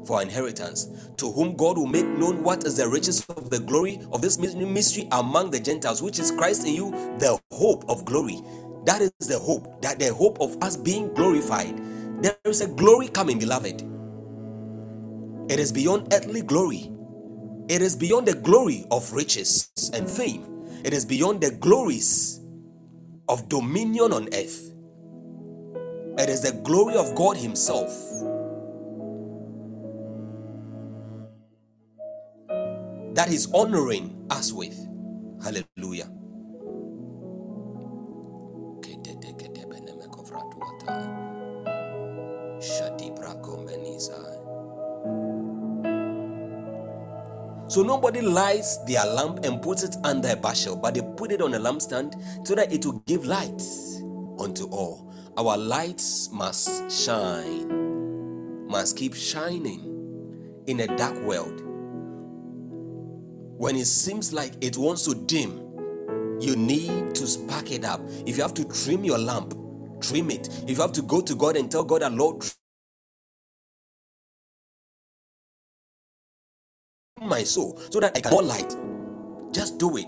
for inheritance, to whom God will make known what is the riches of the glory of this mystery among the Gentiles, which is Christ in you, the hope of glory. That is the hope, that the hope of us being glorified there is a glory coming, beloved. It is beyond earthly glory. It is beyond the glory of riches and fame. It is beyond the glories of dominion on earth. It is the glory of God Himself. That is honoring us with. Hallelujah. So nobody lights their lamp and puts it under a bushel, but they put it on a lampstand so that it will give light unto all. Our lights must shine, must keep shining in a dark world. When it seems like it wants to dim, you need to spark it up. If you have to trim your lamp, trim it. If you have to go to God and tell God, that Lord, my soul so that I can more light. Just do it.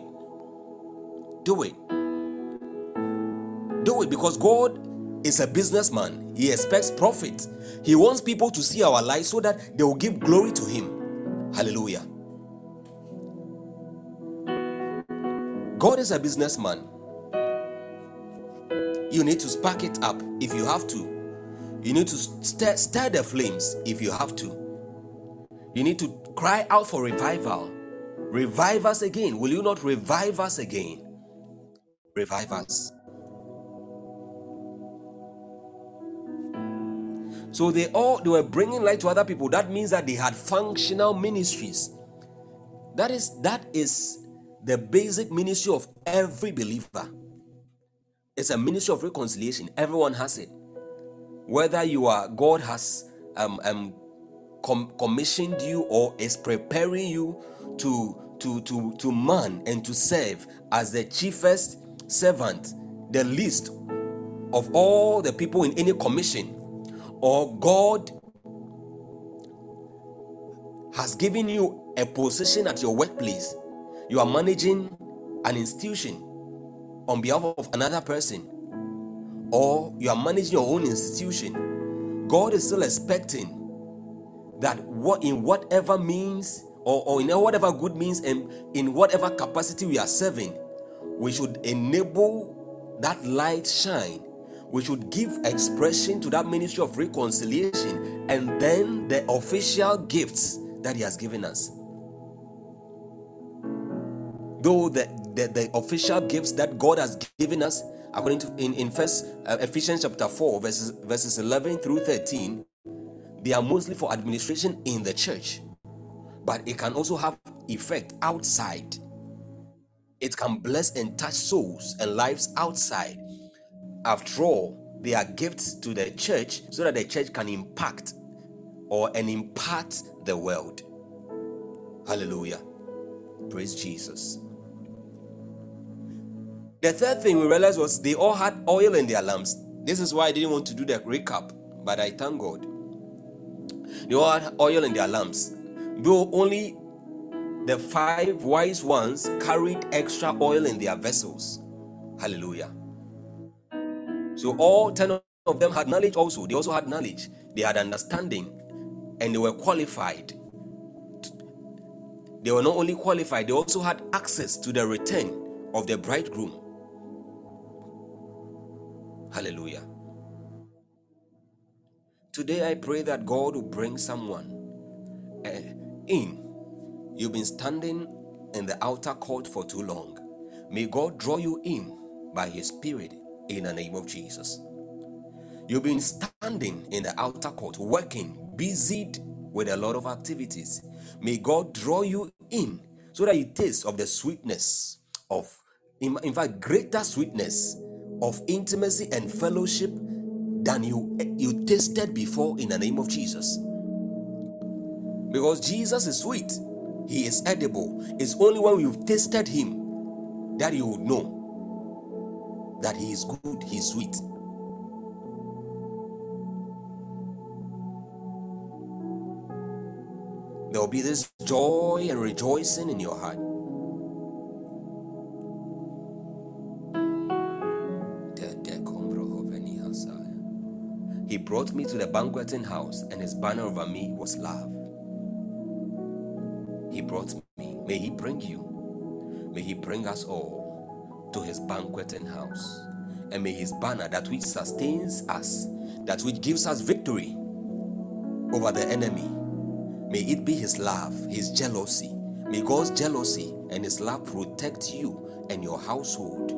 Do it. Do it because God is a businessman. He expects profit. He wants people to see our light so that they will give glory to Him. Hallelujah. God is a businessman. You need to spark it up if you have to. You need to stir, stir the flames if you have to. You need to cry out for revival. Revive us again. Will you not revive us again? Revive us. So they all they were bringing light to other people. That means that they had functional ministries. That is that is the basic ministry of every believer. It's a ministry of reconciliation. Everyone has it. Whether you are God has um, um com- commissioned you or is preparing you to to to to man and to serve as the chiefest servant, the least of all the people in any commission, or God has given you a position at your workplace. You are managing an institution on behalf of another person, or you are managing your own institution, God is still expecting that what in whatever means or, or in whatever good means and in whatever capacity we are serving, we should enable that light shine. We should give expression to that ministry of reconciliation and then the official gifts that He has given us though the, the, the official gifts that God has given us, according to in, in first uh, Ephesians chapter 4, verses, verses 11 through 13, they are mostly for administration in the church, but it can also have effect outside. It can bless and touch souls and lives outside. After all, they are gifts to the church so that the church can impact or and impart the world. Hallelujah. Praise Jesus. The third thing we realized was they all had oil in their lamps. This is why I didn't want to do the recap, but I thank God. They all had oil in their lamps. Though only the five wise ones carried extra oil in their vessels. Hallelujah. So all ten of them had knowledge also. They also had knowledge. They had understanding and they were qualified. They were not only qualified, they also had access to the return of the bridegroom. Hallelujah. Today I pray that God will bring someone uh, in. You've been standing in the outer court for too long. May God draw you in by His Spirit in the name of Jesus. You've been standing in the outer court, working, busied with a lot of activities. May God draw you in so that you taste of the sweetness of, in, in fact, greater sweetness of intimacy and fellowship than you you tasted before in the name of Jesus. Because Jesus is sweet, he is edible. It's only when you've tasted him that you will know that he is good, he is sweet. There will be this joy and rejoicing in your heart. He brought me to the banqueting house, and his banner over me was love. He brought me. May he bring you. May he bring us all to his banqueting house. And may his banner, that which sustains us, that which gives us victory over the enemy, may it be his love, his jealousy. May God's jealousy and his love protect you and your household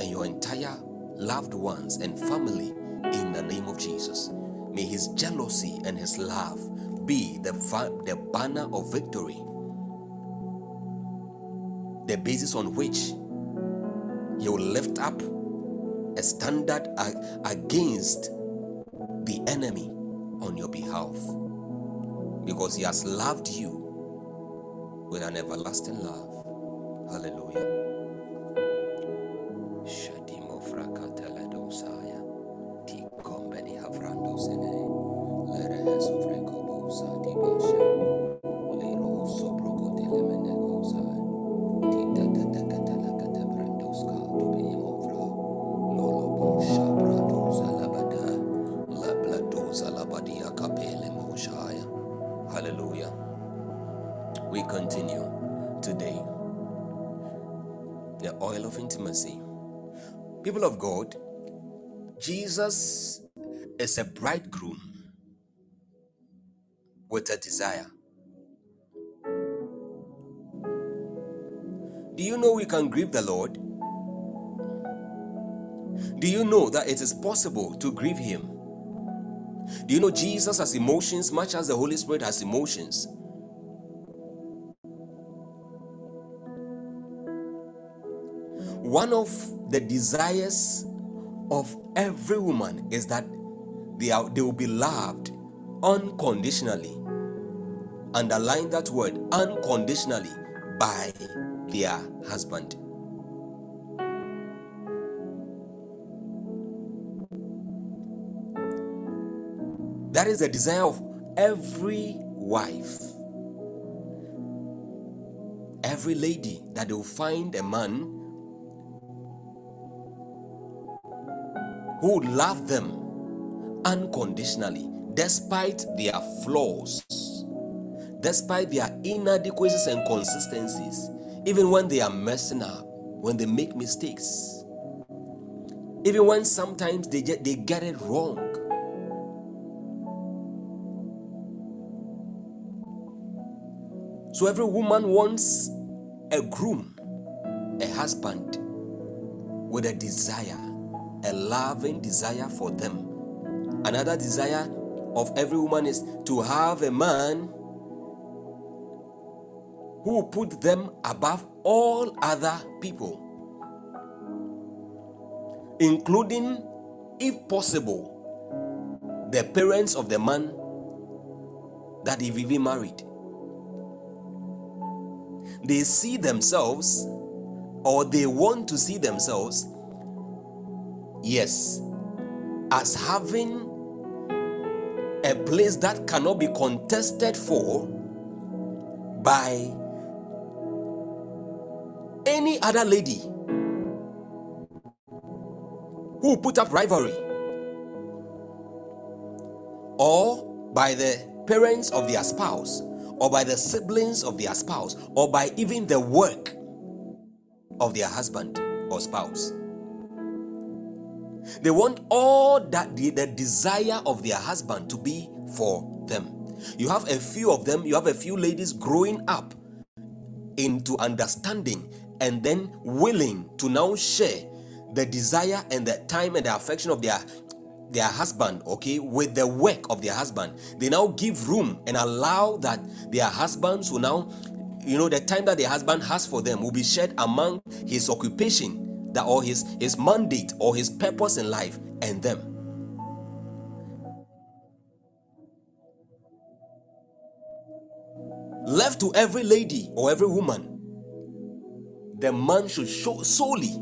and your entire loved ones and family in the name of Jesus. May his jealousy and his love be the, the banner of victory the basis on which he will lift up a standard against the enemy on your behalf because he has loved you with an everlasting love. Hallelujah. Hallelujah. We continue today. The oil of intimacy. People of God, Jesus is a bridegroom with a desire. Do you know we can grieve the Lord? Do you know that it is possible to grieve Him? Do you know Jesus has emotions much as the Holy Spirit has emotions? One of the desires of every woman is that they, are, they will be loved unconditionally. Underline that word unconditionally by their husband. That is the desire of every wife, every lady, that they will find a man who would love them unconditionally, despite their flaws, despite their inadequacies and consistencies, even when they are messing up, when they make mistakes, even when sometimes they get, they get it wrong. So every woman wants a groom, a husband with a desire, a loving desire for them. Another desire of every woman is to have a man who put them above all other people, including, if possible, the parents of the man that he've even married they see themselves or they want to see themselves, yes, as having a place that cannot be contested for by any other lady who put up rivalry or by the parents of their spouse or by the siblings of their spouse, or by even the work of their husband or spouse. They want all that the, the desire of their husband to be for them. You have a few of them, you have a few ladies growing up into understanding and then willing to now share the desire and the time and the affection of their their husband, okay, with the work of their husband. They now give room and allow that their husbands will now, you know, the time that their husband has for them will be shared among his occupation, that or his his mandate or his purpose in life and them. Left to every lady or every woman, the man should show solely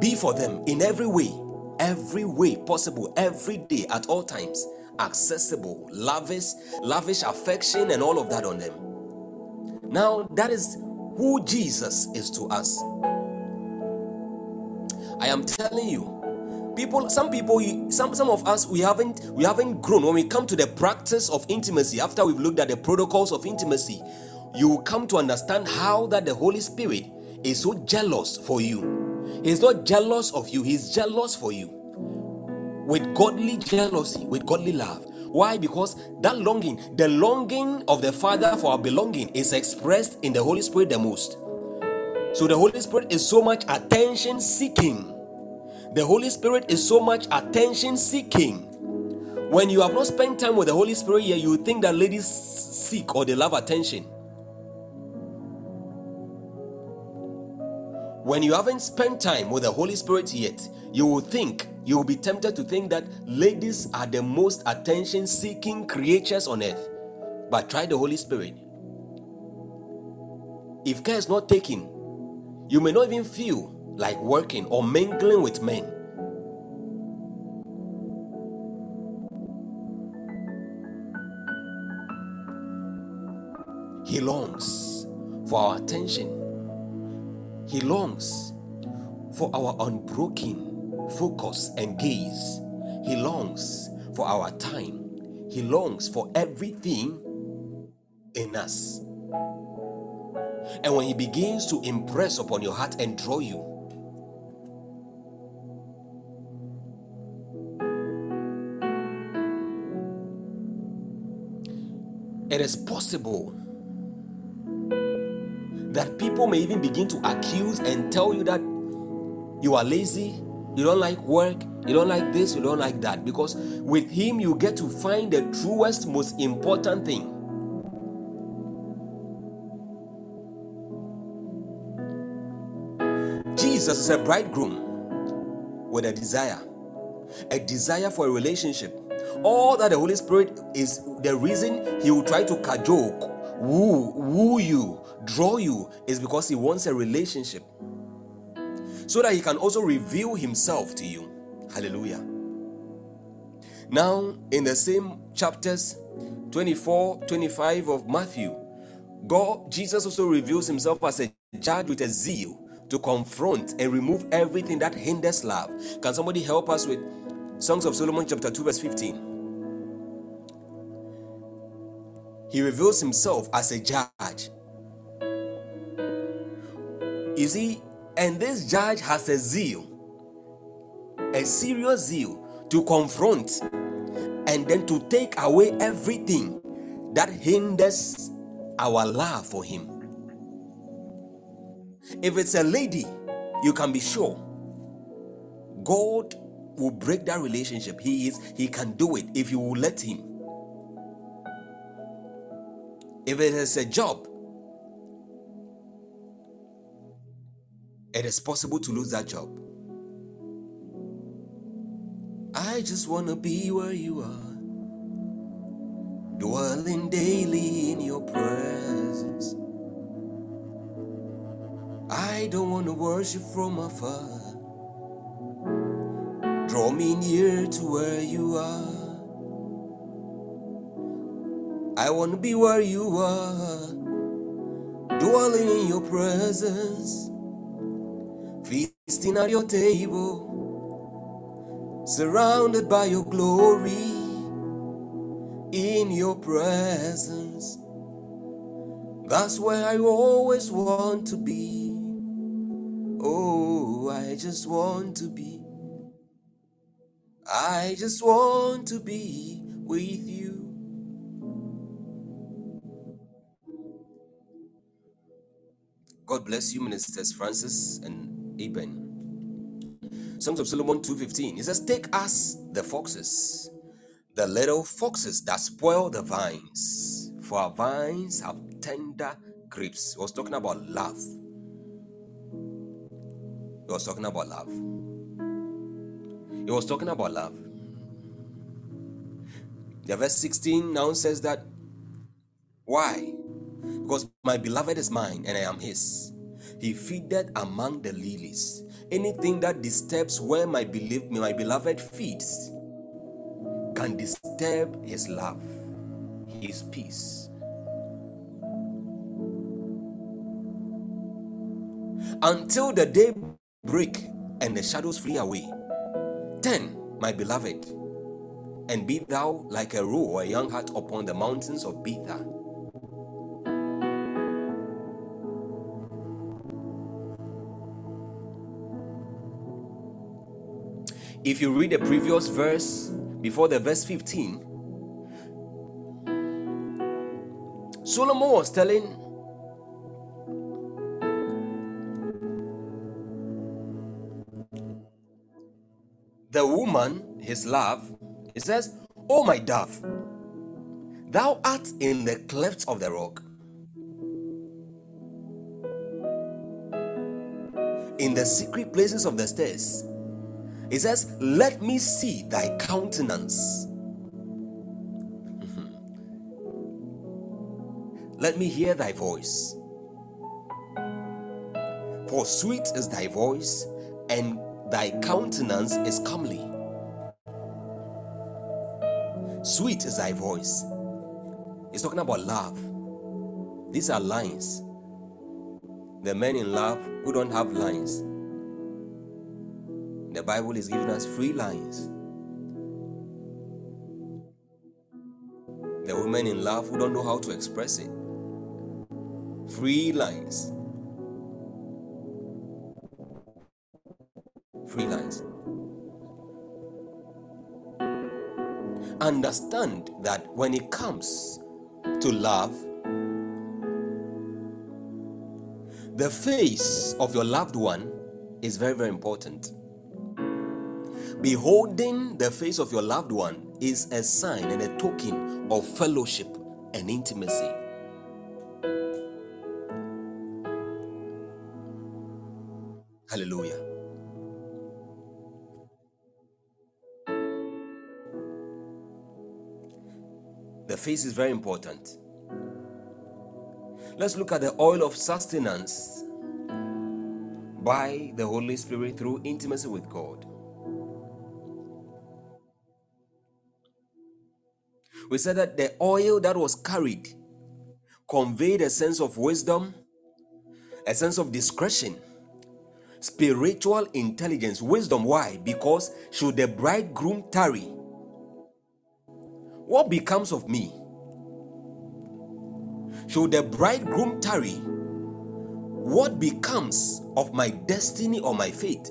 be for them in every way, every way possible, every day, at all times, accessible, lavish, lavish affection, and all of that on them. Now, that is who Jesus is to us. I am telling you, people, some people, some some of us, we haven't we haven't grown when we come to the practice of intimacy. After we've looked at the protocols of intimacy, you will come to understand how that the Holy Spirit is so jealous for you He's not jealous of you, he's jealous for you. With godly jealousy, with godly love. Why? Because that longing, the longing of the Father for our belonging, is expressed in the Holy Spirit the most. So the Holy Spirit is so much attention seeking. The Holy Spirit is so much attention seeking. When you have not spent time with the Holy Spirit yet, you think that ladies seek or they love attention. When you haven't spent time with the Holy Spirit yet, you will think, you will be tempted to think that ladies are the most attention seeking creatures on earth. But try the Holy Spirit. If care is not taken, you may not even feel like working or mingling with men. He longs for our attention he longs for our unbroken focus and gaze. He longs for our time. He longs for everything in us. And when He begins to impress upon your heart and draw you, it is possible that people may even begin to accuse and tell you that you are lazy, you don't like work, you don't like this, you don't like that. Because with Him, you get to find the truest, most important thing. Jesus is a bridegroom with a desire, a desire for a relationship. All that the Holy Spirit is the reason He will try to cajole woo, woo you, draw you is because he wants a relationship. So that he can also reveal himself to you. Hallelujah. Now, in the same chapters 24, 25 of Matthew, God, Jesus also reveals himself as a judge with a zeal to confront and remove everything that hinders love. Can somebody help us with Songs of Solomon, chapter 2, verse 15? He reveals himself as a judge. You see, and this judge has a zeal, a serious zeal to confront and then to take away everything that hinders our love for him. If it's a lady, you can be sure God will break that relationship. He is he can do it if you will let him. If it is a job, it is possible to lose that job. I just want to be where you are, dwelling daily in your presence. I don't want to worship from afar. Draw me near to where you are. I want to be where you are, dwelling in your presence, feasting at your table, surrounded by your glory, in your presence. That's where I always want to be. Oh, I just want to be. I just want to be with you. God bless you, Ministers Francis and Eben. Songs of Solomon 2.15. He says, Take us the foxes, the little foxes that spoil the vines, for our vines have tender grapes. He was talking about love. He was talking about love. He was talking about love. The verse 16 now says that why? Because my beloved is mine and I am his. He feedeth among the lilies. Anything that disturbs where my, my beloved feeds can disturb his love, his peace. Until the day break and the shadows flee away. Then, my beloved, and be thou like a roe or a young hart upon the mountains of Bether If you read the previous verse before the verse 15, Solomon was telling the woman, his love, he says, Oh, my dove, thou art in the clefts of the rock. in the secret places of the stairs. He says, Let me see thy countenance. Let me hear thy voice. For sweet is thy voice, and thy countenance is comely. Sweet is thy voice. He's talking about love. These are lines. The men in love who don't have lines. The Bible is giving us free lines. The women in love who don't know how to express it. Free lines. Free lines. Understand that when it comes to love, the face of your loved one is very, very important. Beholding the face of your loved one is a sign and a token of fellowship and intimacy. Hallelujah. The face is very important. Let's look at the oil of sustenance by the Holy Spirit through intimacy with God. We said that the oil that was carried conveyed a sense of wisdom, a sense of discretion, spiritual intelligence, wisdom. Why? Because should the bridegroom tarry, what becomes of me? Should the bridegroom tarry, what becomes of my destiny or my fate?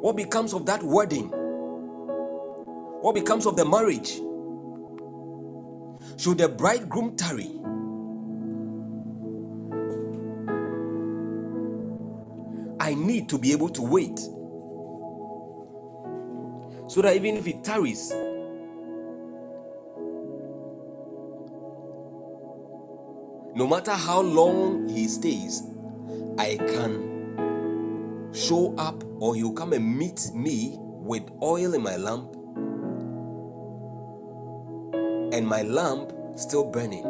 What becomes of that wedding? What becomes of the marriage? Should the bridegroom tarry? I need to be able to wait. So that even if it tarries, no matter how long he stays, I can show up or he'll come and meet me with oil in my lamp and my lamp still burning.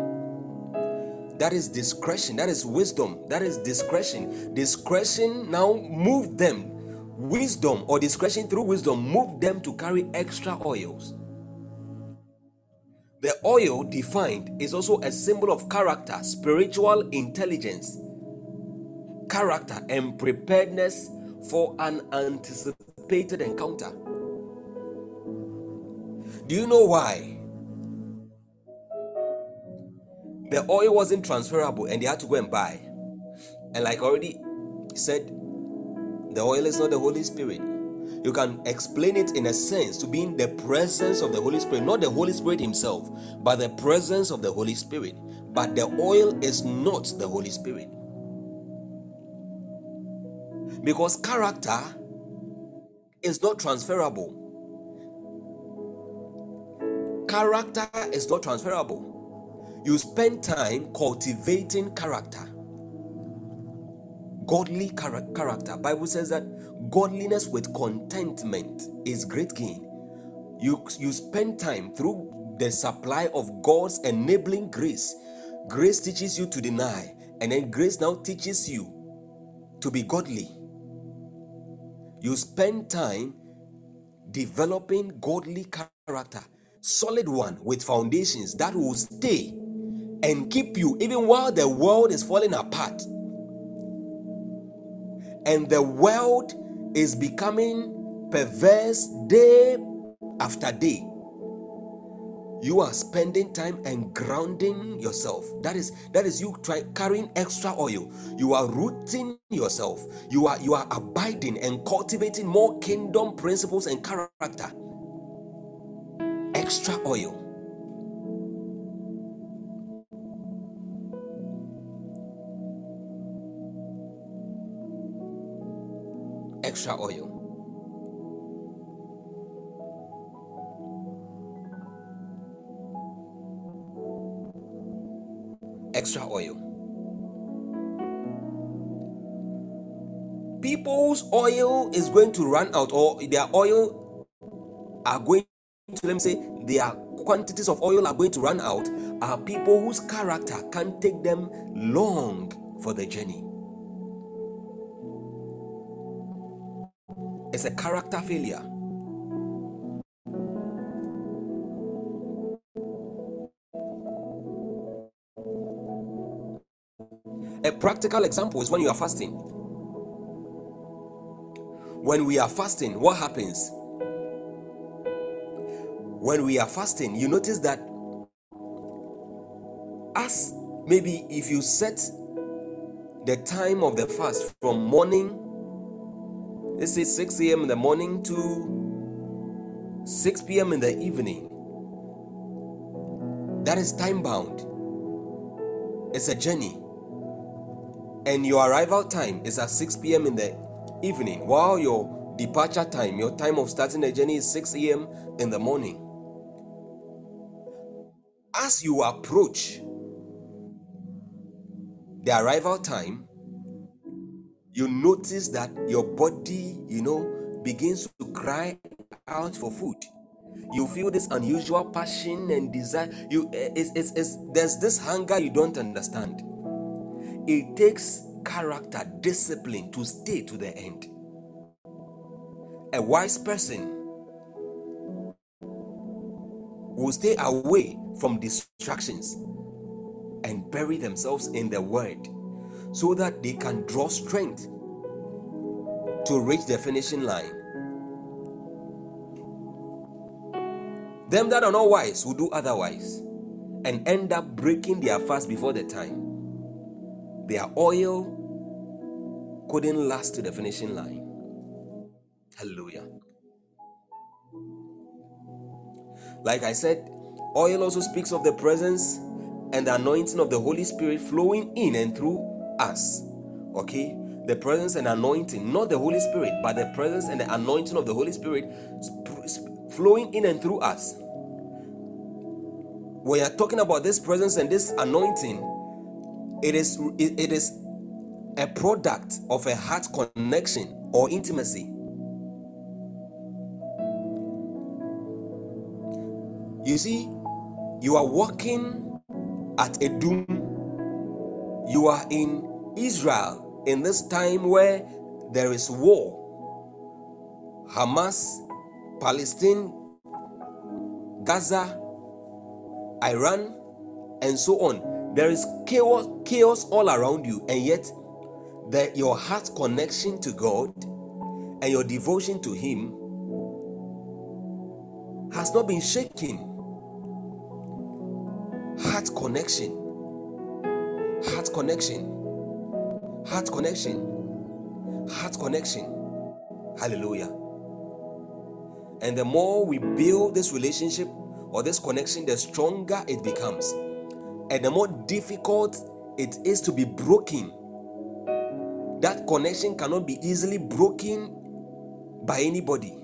That is discretion. That is wisdom. That is discretion. Discretion now moved them. Wisdom or discretion through wisdom moved them to carry extra oils. The oil defined is also a symbol of character, spiritual intelligence, character, and preparedness for an anticipated encounter. Do you know why? The oil wasn't transferable and they had to go and buy. And like already said, the oil is not the Holy Spirit. You can explain it in a sense to being the presence of the Holy Spirit, not the Holy Spirit Himself, but the presence of the Holy Spirit. But the oil is not the Holy Spirit. Because character is not transferable. Character is not transferable you spend time cultivating character. Godly char- character. Bible says that godliness with contentment is great gain. You you spend time through the supply of god's enabling grace. Grace teaches you to deny and then grace now teaches you to be godly. You spend time developing godly character. Solid one with foundations that will stay and keep you even while the world is falling apart. And the world is becoming perverse day after day. You are spending time and grounding yourself. That is that is you try carrying extra oil. You are rooting yourself. You are you are abiding and cultivating more kingdom principles and character. Extra oil extra oil. Extra oil. people whose oil is going to run out, or their oil are going to let me say their quantities of oil are going to run out, are people whose character can take them long for the journey. It's a character failure. A practical example is when you are fasting. When we are fasting, what happens? When we are fasting, you notice that as maybe if you set the time of the fast from morning, let's say 6 a.m. in the morning to 6 p.m. in the evening, that is time bound. It's a journey and your arrival time is at 6 p.m. in the evening, while your departure time, your time of starting the journey is 6 a.m. in the morning. As you approach the arrival time, you notice that your body, you know, begins to cry out for food. You feel this unusual passion and desire. You, eh, it's, it's, it's, there's this hunger you don't understand it takes character, discipline to stay to the end. A wise person will stay away from distractions and bury themselves in the word so that they can draw strength to reach the finishing line. Them that are not wise will do otherwise and end up breaking their fast before the time. Their oil couldn't last to the finishing line. Hallelujah. Like I said, oil also speaks of the presence and the anointing of the Holy Spirit flowing in and through us. Okay? The presence and anointing, not the Holy Spirit, but the presence and the anointing of the Holy Spirit flowing in and through us. We are talking about this presence and this anointing it is it is a product of a heart connection or intimacy. You see, you are walking at a doom. You are in Israel in this time where there is war. Hamas, Palestine, Gaza, Iran, and so on there is chaos, chaos all around you, and yet your heart connection to God and your devotion to Him has not been shaken. Heart connection, heart connection, heart connection, heart connection. Hallelujah. And the more we build this relationship or this connection, the stronger it becomes and the more difficult it is to be broken. That connection cannot be easily broken by anybody.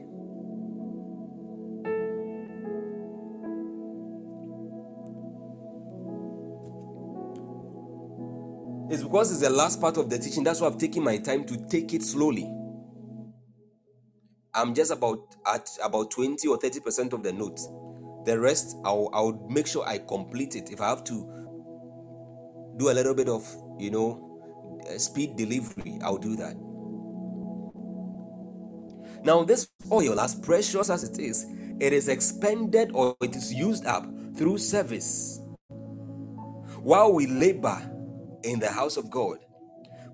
It's because it's the last part of the teaching. That's why I've taken my time to take it slowly. I'm just about at about 20 or 30 percent of the notes. The rest, I'll, I'll make sure I complete it. If I have to do a little bit of, you know, uh, speed delivery, I'll do that. Now, this oil, as precious as it is, it is expended or it is used up through service while we labor in the house of God.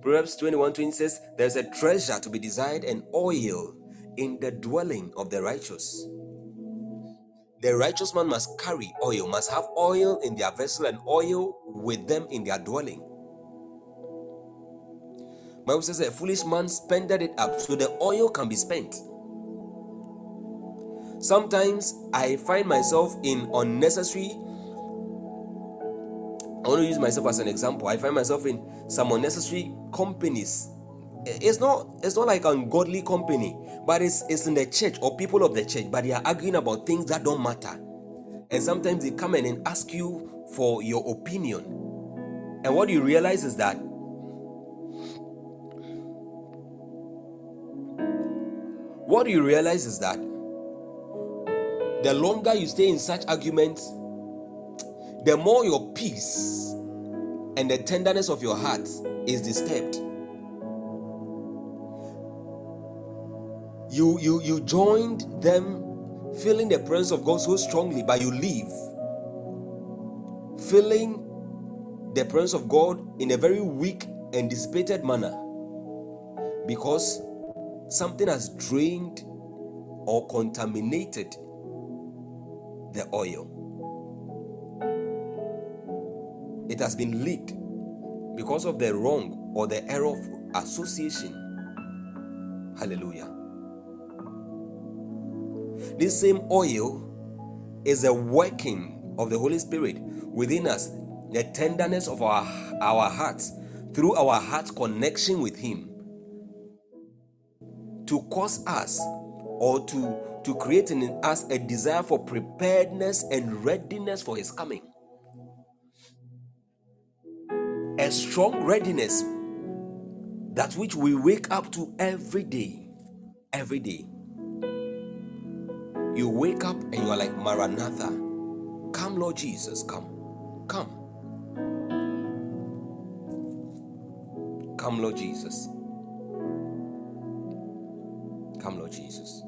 Proverbs 21 20 says, There's a treasure to be desired and oil in the dwelling of the righteous. The righteous man must carry oil, must have oil in their vessel and oil with them in their dwelling. Bible says a foolish man spended it up so the oil can be spent. Sometimes I find myself in unnecessary. I want to use myself as an example. I find myself in some unnecessary companies. It's not it's not like ungodly company but it's, it's in the church or people of the church, but they are arguing about things that don't matter. And sometimes they come in and ask you for your opinion. And what you realize is that what you realize is that the longer you stay in such arguments, the more your peace and the tenderness of your heart is disturbed. You you you joined them feeling the presence of God so strongly, but you leave feeling the presence of God in a very weak and dissipated manner because something has drained or contaminated the oil. It has been leaked because of the wrong or the error of association. Hallelujah. This same oil is a working of the Holy Spirit within us, the tenderness of our, our hearts through our heart connection with Him to cause us or to, to create in us a desire for preparedness and readiness for His coming. A strong readiness, that which we wake up to every day. Every day. You wake up and you are like, Maranatha, come, Lord Jesus, come, come. Come, Lord Jesus. Come, Lord Jesus.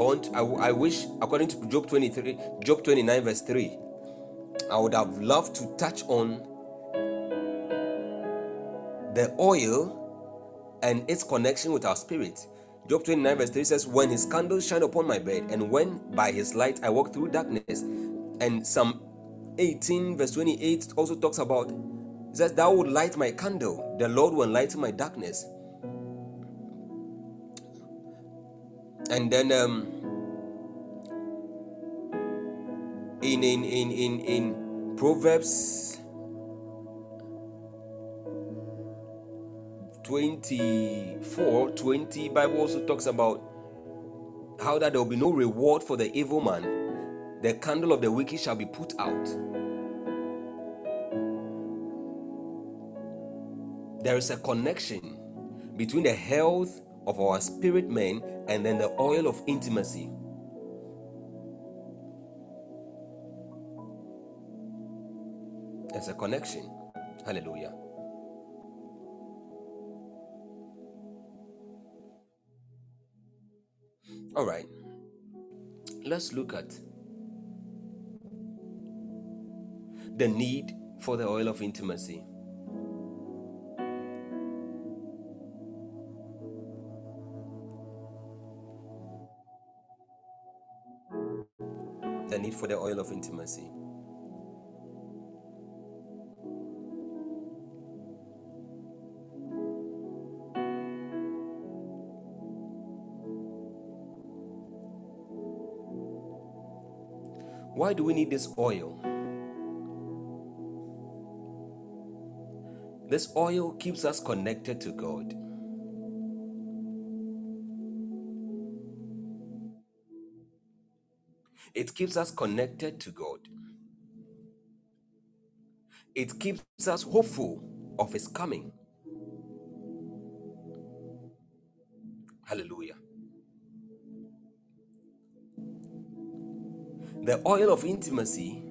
I want, I, I wish, according to Job 23, Job 29, verse 3, I would have loved to touch on the oil and its connection with our spirit. Job 29, verse 3 says, When his candles shine upon my bed, and when by his light I walk through darkness. And Psalm 18, verse 28 also talks about, it says, Thou would light my candle, the Lord will enlighten my darkness. And then um, in, in, in, in, in Proverbs 24 20 bible also talks about how that there will be no reward for the evil man. The candle of the wicked shall be put out. There is a connection between the health of our spirit man and then the oil of intimacy there's a connection hallelujah All right. Let's look at the need for the oil of intimacy. Need for the oil of intimacy. Why do we need this oil? This oil keeps us connected to God. It keeps us connected to God. It keeps us hopeful of His coming. Hallelujah. The oil of intimacy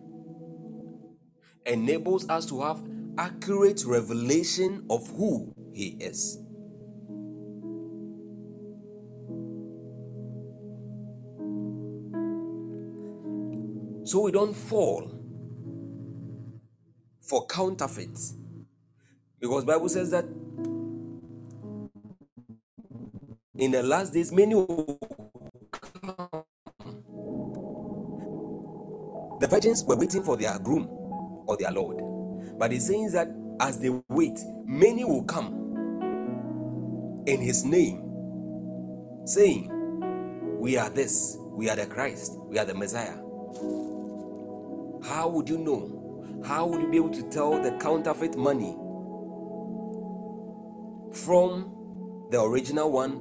enables us to have accurate revelation of who He is. So we don't fall for counterfeits. Because Bible says that in the last days many will come. The virgins were waiting for their groom or their Lord. But it says that as they wait, many will come in his name, saying, We are this, we are the Christ, we are the Messiah. How would you know? How would you be able to tell the counterfeit money from the original one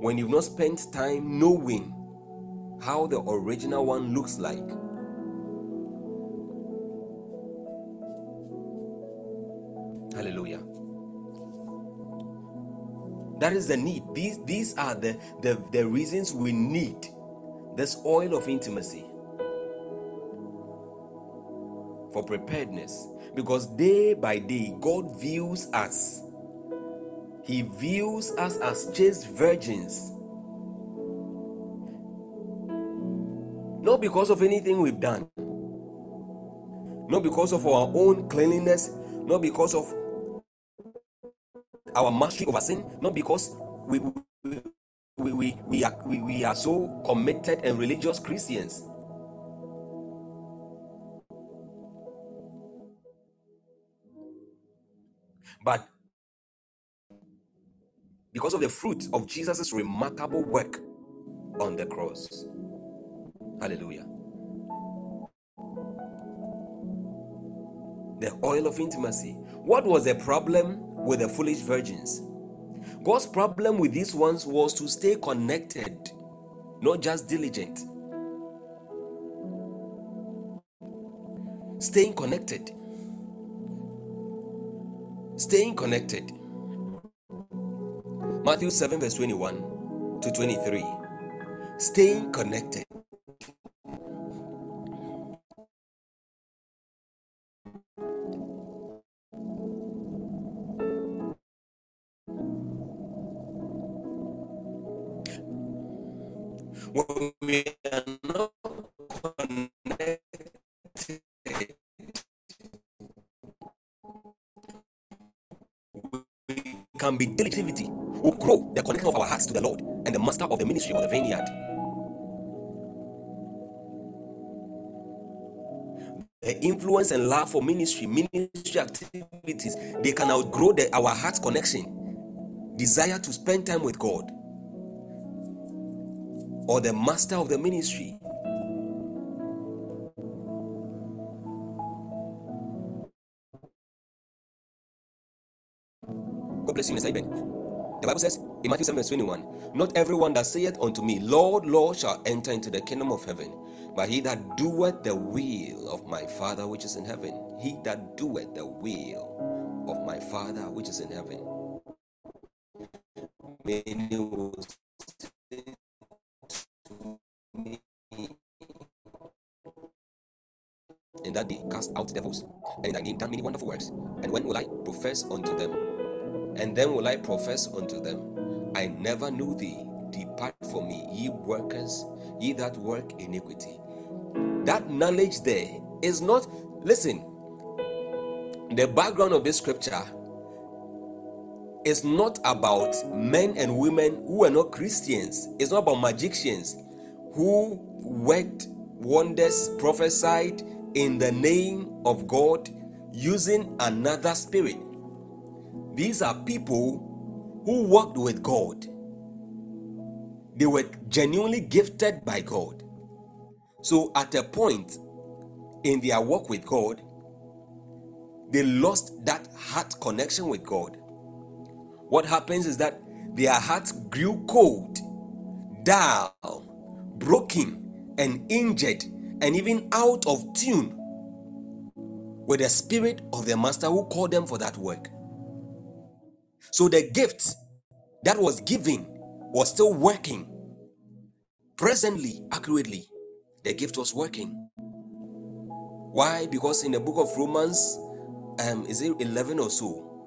when you've not spent time knowing how the original one looks like? Hallelujah. That is the need. These, these are the, the, the reasons we need this oil of intimacy for preparedness. Because day by day, God views us. He views us as chaste virgins. Not because of anything we've done, not because of our own cleanliness, not because of our mastery over sin, not because we, we, we, we, are, we, we are so committed and religious Christians. But because of the fruit of Jesus' remarkable work on the cross. Hallelujah. The oil of intimacy. What was the problem with the foolish virgins? God's problem with these ones was to stay connected, not just diligent. Staying connected. Staying connected. Matthew 7, verse 21 to 23. Staying connected. When we are we can be diligent. Will grow the connection of our hearts to the Lord and the master of the ministry of the vineyard. The influence and love for ministry, ministry activities, they can outgrow the, our heart connection, desire to spend time with God or the master of the ministry. God bless you. The Bible says in Matthew 7, verse 21, Not everyone that saith unto me, Lord, Lord, shall enter into the kingdom of heaven, but he that doeth the will of my Father which is in heaven. He that doeth the will of my Father which is in heaven. Many in that day cast out devils, and in thy name done many wonderful works. And when will I profess unto them? And then will I profess unto them, I never knew thee. Depart from me, ye workers, ye that work iniquity. That knowledge there is not, listen, the background of this scripture is not about men and women who are not Christians. It's not about magicians who worked wonders, prophesied in the name of God using another spirit. These are people who worked with God. They were genuinely gifted by God. So, at a point in their work with God, they lost that heart connection with God. What happens is that their hearts grew cold, dull, broken, and injured, and even out of tune with the spirit of the master who called them for that work. So the gift that was given was still working. Presently, accurately, the gift was working. Why? Because in the book of Romans, um, is it 11 or so?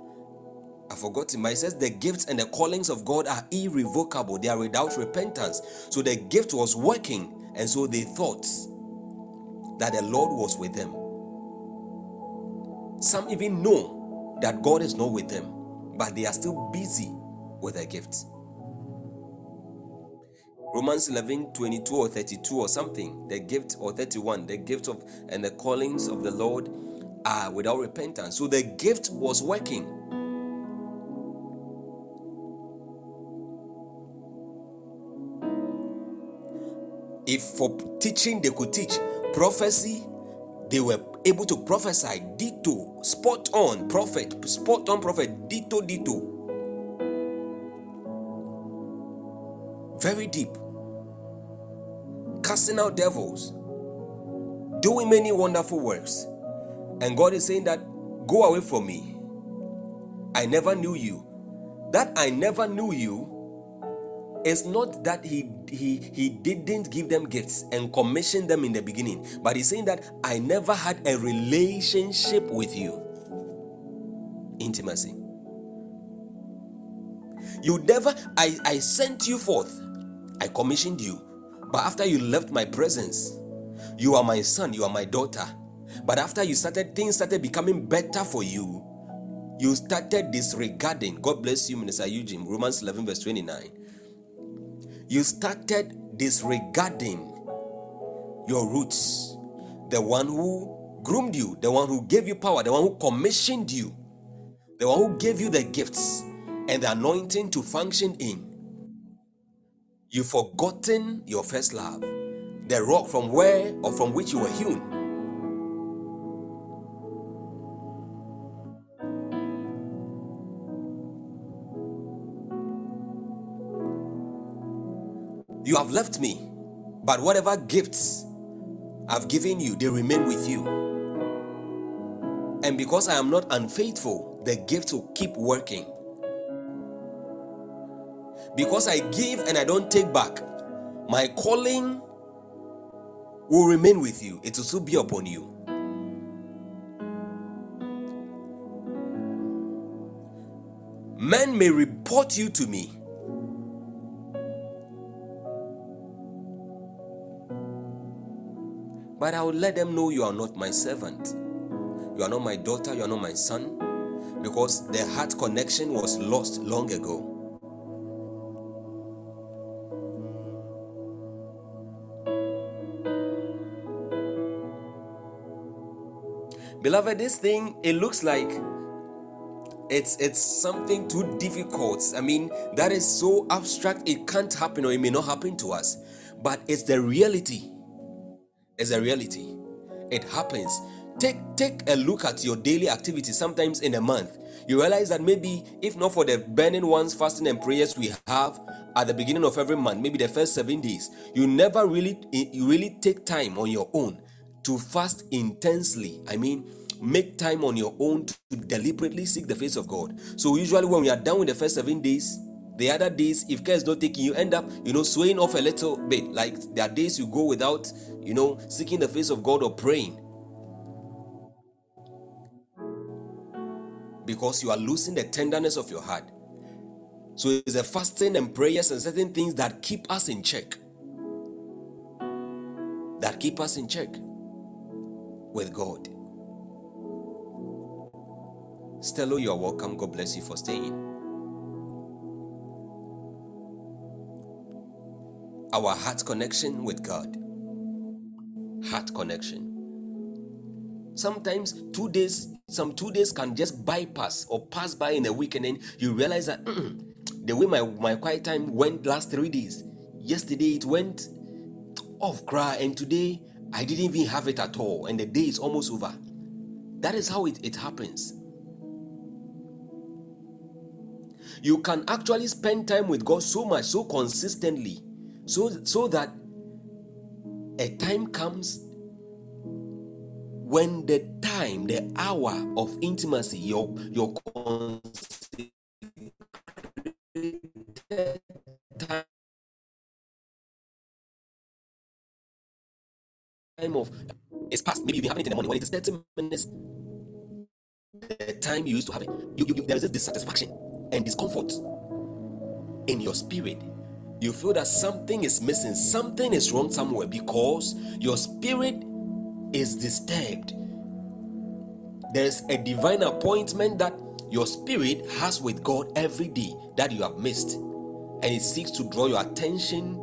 I forgot it, but it says the gifts and the callings of God are irrevocable, they are without repentance. So the gift was working, and so they thought that the Lord was with them. Some even know that God is not with them, but they are still busy with their gifts. Romans 11 22 or 32 or something, the gift, or 31, the gift of and the callings of the Lord are without repentance. So the gift was working. If for teaching they could teach, prophecy they were able to prophesy ditto spot on prophet spot on prophet ditto ditto. Very deep. Casting out devils. Doing many wonderful works. And god is saying that go away from me. I never knew you. That I never knew you it's not that he he he didn't give them gifts and commission them in the beginning, but he's saying that I never had a relationship with you. Intimacy. You never I I sent you forth. I commissioned you. But after you left my presence, you are my son, you are my daughter. But after you started things started becoming better for you, you started disregarding. God bless you, Minister Eugene. Romans 11, verse 29 you started disregarding your roots. The one who groomed you, the one who gave you power, the one who commissioned you, the one who gave you the gifts and the anointing to function in. You've forgotten your first love, the rock from where or from which you were hewn. You have left me, but whatever gifts I've given you, they remain with you. And because I am not unfaithful, the gifts will keep working. Because I give and I don't take back, my calling will remain with you. It will still be upon you. Men may report you to me, But I will let them know you are not my servant. You are not my daughter, you are not my son, because the heart connection was lost long ago. Beloved, this thing it looks like it's it's something too difficult. I mean, that is so abstract, it can't happen or it may not happen to us. But it's the reality is a reality. It happens. Take take a look at your daily activities sometimes in a month. You realize that maybe if not for the burning ones, fasting and prayers we have at the beginning of every month, maybe the first seven days, you never really eh, you really take time on your own to fast intensely. I mean, make time on your own to deliberately seek the face of God. So usually when we are done with the first seven days, the other days, if care is not taking, you end up, you know, swaying off a little bit. Like there are days you go without, you know, seeking the face of God or praying. Because you are losing the tenderness of your heart. So it's a fasting and prayers and certain things that keep us in check. That keep us in check with God. Stello, you are welcome. God bless you for staying. our heart connection with God. Heart connection. Sometimes two days, some two days can just bypass or pass by in a week, and then you realize that the way my, my quiet time went last three days, yesterday it went off cry, and today I didn't even have it at all, and the day is almost over. That is how it, it happens. You can actually spend time with God so much, so consistently, so so that a time comes when the time the hour of intimacy your your time of is past. Maybe you have it in the morning when it is 30 minutes the time you used to have it you, you, you there is dissatisfaction and discomfort in your spirit you feel that something is missing, something is wrong somewhere because your spirit is disturbed. There's a divine appointment that your spirit has with God every day that you have missed, and it seeks to draw your attention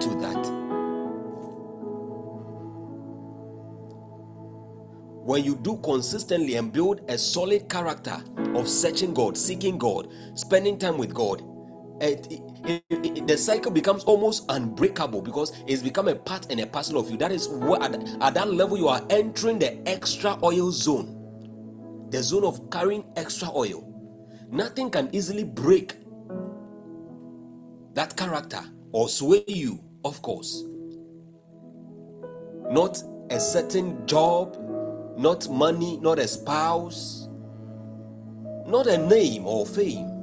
to that. When you do consistently and build a solid character of searching God, seeking God, spending time with God, it, it, it, the cycle becomes almost unbreakable because it's become a part and a parcel of you. That is what at, at that level you are entering the extra oil zone, the zone of carrying extra oil. Nothing can easily break that character or sway you, of course. Not a certain job, not money, not a spouse, not a name or fame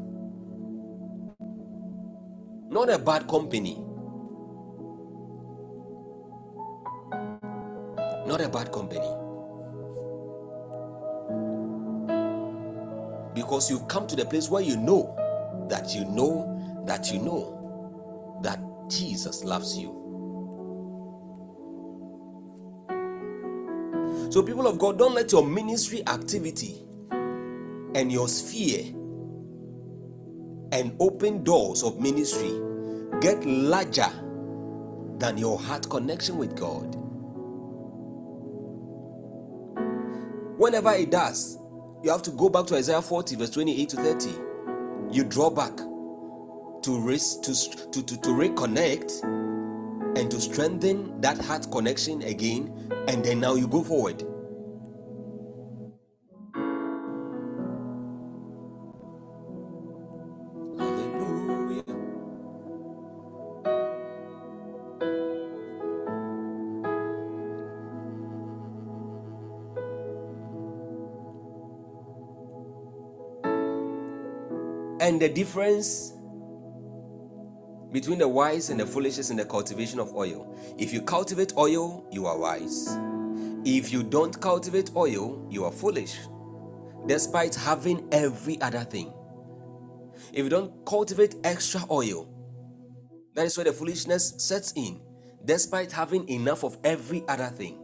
not a bad company. Not a bad company. Because you've come to the place where you know that you know that you know that Jesus loves you. So, people of God, don't let your ministry activity and your sphere and open doors of ministry get larger than your heart connection with God. Whenever it does, you have to go back to Isaiah 40, verse 28 to 30. You draw back to, res- to, to, to, to reconnect and to strengthen that heart connection again, and then now you go forward. The difference between the wise and the foolish is in the cultivation of oil. If you cultivate oil, you are wise. If you don't cultivate oil, you are foolish, despite having every other thing. If you don't cultivate extra oil, that is where the foolishness sets in, despite having enough of every other thing.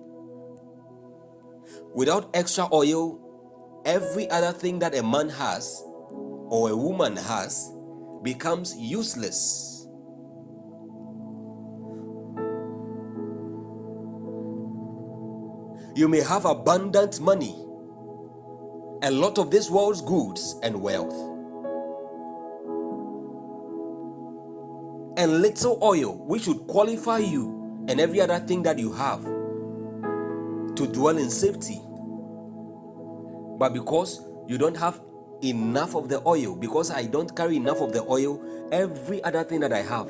Without extra oil, every other thing that a man has or a woman has becomes useless. You may have abundant money, a lot of this world's goods and wealth, and little oil, which would qualify you and every other thing that you have to dwell in safety. But because you don't have enough of the oil because I don't carry enough of the oil, every other thing that I have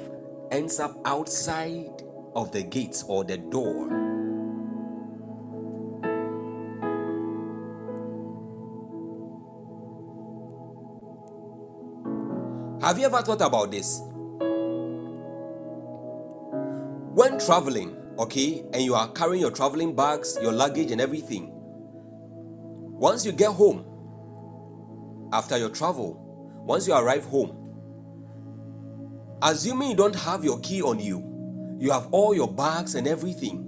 ends up outside of the gates or the door. Have you ever thought about this? When traveling, okay, and you are carrying your traveling bags, your luggage, and everything, once you get home, after your travel, once you arrive home, assuming you don't have your key on you, you have all your bags and everything.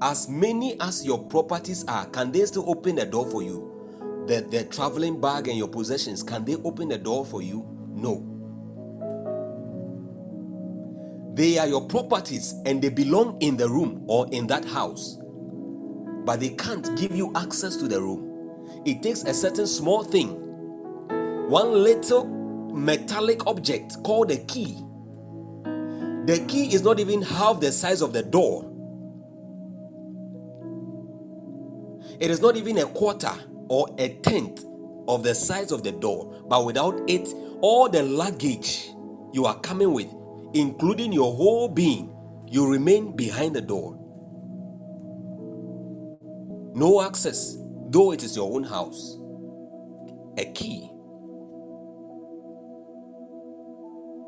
As many as your properties are, can they still open the door for you? The, the traveling bag and your possessions, can they open the door for you? No. They are your properties and they belong in the room or in that house, but they can't give you access to the room it takes a certain small thing, one little metallic object called a key. The key is not even half the size of the door. It is not even a quarter or a tenth of the size of the door, but without it, all the luggage you are coming with, including your whole being, you remain behind the door. No access though it is your own house, a key.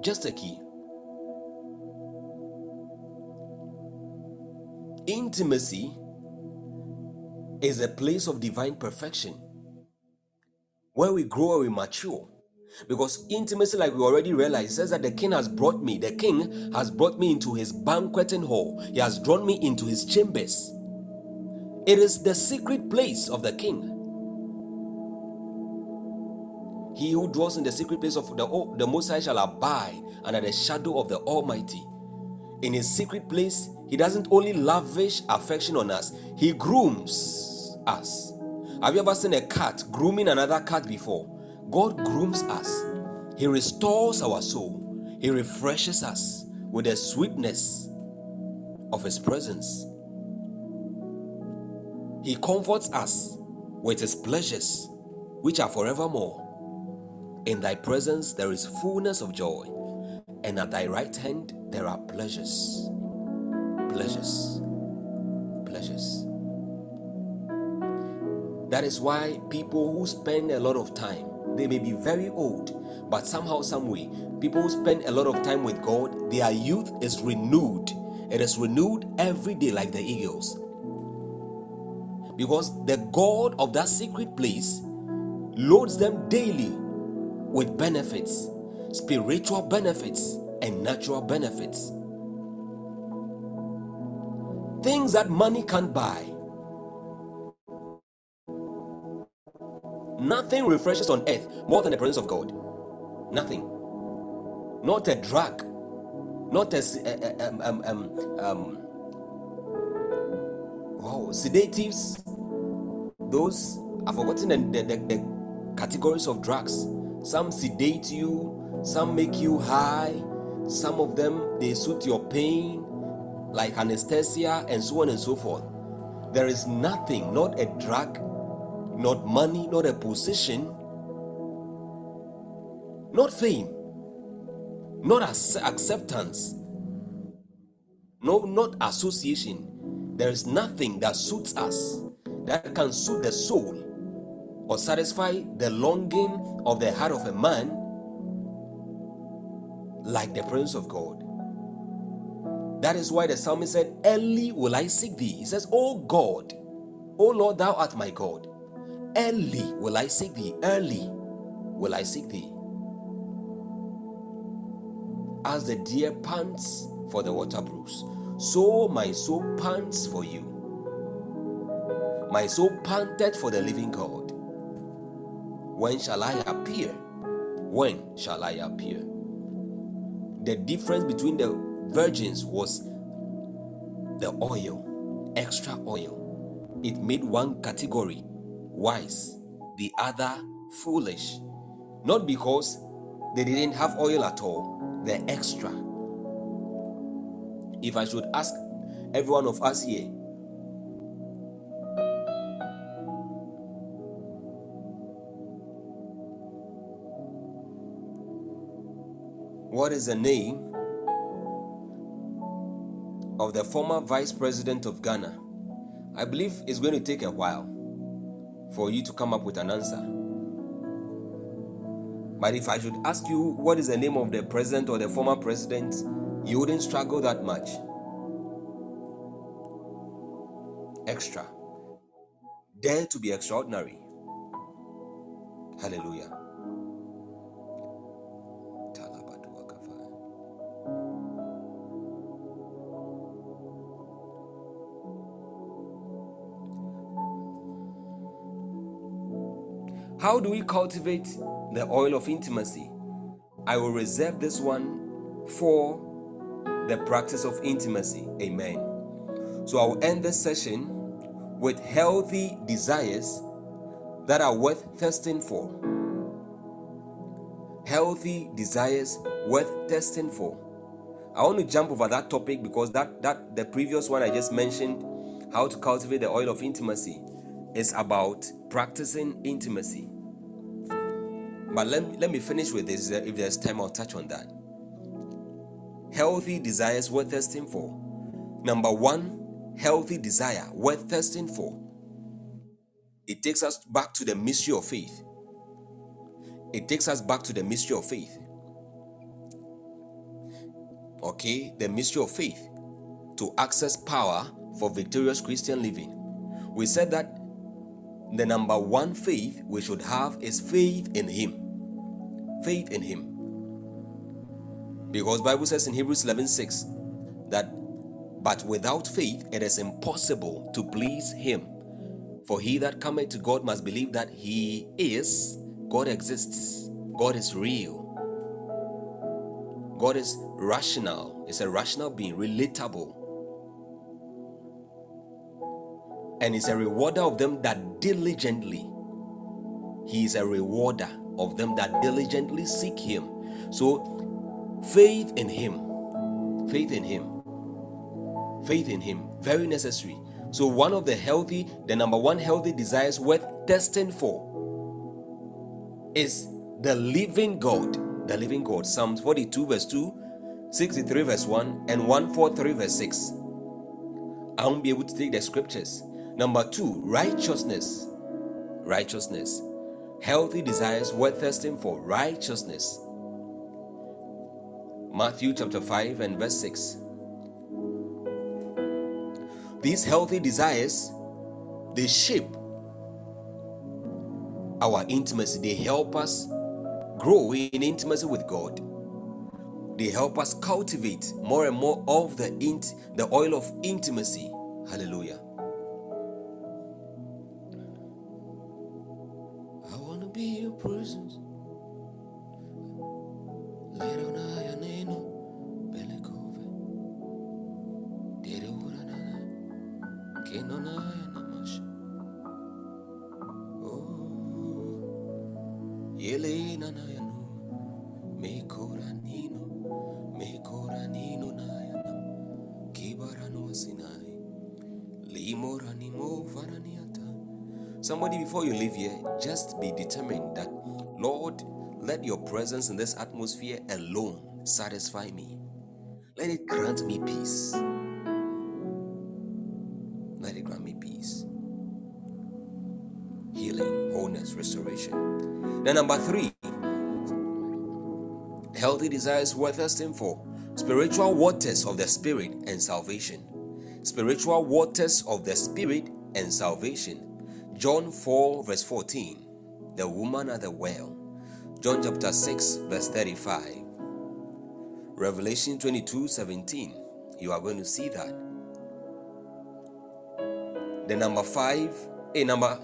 Just a key. Intimacy is a place of divine perfection where we grow and we mature. Because intimacy, like we already realized, says that the king has brought me, the king has brought me into his banqueting hall, he has drawn me into his chambers. It is the secret place of the king. He who dwells in the secret place of the, the Most High shall abide under the shadow of the Almighty. In his secret place, he doesn't only lavish affection on us, he grooms us. Have you ever seen a cat grooming another cat before? God grooms us, he restores our soul, he refreshes us with the sweetness of his presence. He comforts us with His pleasures, which are forevermore. In Thy presence there is fullness of joy, and at Thy right hand there are pleasures. Pleasures. Pleasures. That is why people who spend a lot of time they may be very old, but somehow, some way, people who spend a lot of time with God. Their youth is renewed. It is renewed every day, like the eagles. Because the God of that secret place loads them daily with benefits, spiritual benefits, and natural benefits. Things that money can't buy. Nothing refreshes on earth more than the presence of God. Nothing. Not a drug. Not a um, um, um, oh, sedatives. Those I've forgotten the, the, the categories of drugs. Some sedate you, some make you high, some of them they suit your pain, like anesthesia and so on and so forth. There is nothing, not a drug, not money, not a position, not fame, not acceptance, no, not association. There is nothing that suits us that can suit the soul or satisfy the longing of the heart of a man like the presence of God. That is why the psalmist said, Early will I seek thee. He says, Oh God, O Lord, thou art my God. Early will I seek thee. Early will I seek thee. As the deer pants for the water brooks, so my soul pants for you. My soul panted for the living God. When shall I appear? When shall I appear? The difference between the virgins was the oil, extra oil. It made one category wise, the other foolish. Not because they didn't have oil at all, the extra. If I should ask every one of us here, what is the name of the former vice president of Ghana. I believe it's going to take a while for you to come up with an answer. But if I should ask you what is the name of the president or the former president, you wouldn't struggle that much. Extra. Dare to be extraordinary. Hallelujah. How do we cultivate the oil of intimacy? I will reserve this one for the practice of intimacy. Amen. So I'll end this session with healthy desires that are worth testing for. Healthy desires worth testing for. I want to jump over that topic because that that the previous one I just mentioned, how to cultivate the oil of intimacy, is about practicing intimacy. But let, let me finish with this. If there's time, I'll touch on that. Healthy desires worth thirsting for. Number one, healthy desire worth thirsting for. It takes us back to the mystery of faith. It takes us back to the mystery of faith. Okay, the mystery of faith to access power for victorious Christian living. We said that the number one faith we should have is faith in Him faith in him. Because Bible says in Hebrews 11:6 that but without faith it is impossible to please him. For he that cometh to God must believe that he is, God exists, God is real. God is rational, it's a rational being, relatable. And is a rewarder of them that diligently. He is a rewarder of them that diligently seek Him. So, faith in Him, faith in Him, faith in Him, very necessary. So, one of the healthy, the number one healthy desires worth testing for is the living God. The living God. Psalms 42, verse 2, 63, verse 1, and 143, verse 6. I won't be able to take the scriptures. Number two, righteousness. Righteousness healthy desires worth thirsting for righteousness. Matthew chapter 5 and verse 6. These healthy desires they shape our intimacy, they help us grow in intimacy with God. They help us cultivate more and more of the int- the oil of intimacy. Hallelujah. I want to be your presence. Somebody, before you leave here, just be determined that, Lord, let your presence in this atmosphere alone satisfy me. Let it grant me peace. Let it grant me peace. Healing, wholeness, restoration. Then number three, healthy desires worth thirsting for. Spiritual waters of the spirit and salvation. Spiritual waters of the spirit and salvation. John 4, verse 14. The woman at the well. John chapter 6, verse 35. Revelation 22, 17. You are going to see that. The number five, a eh, number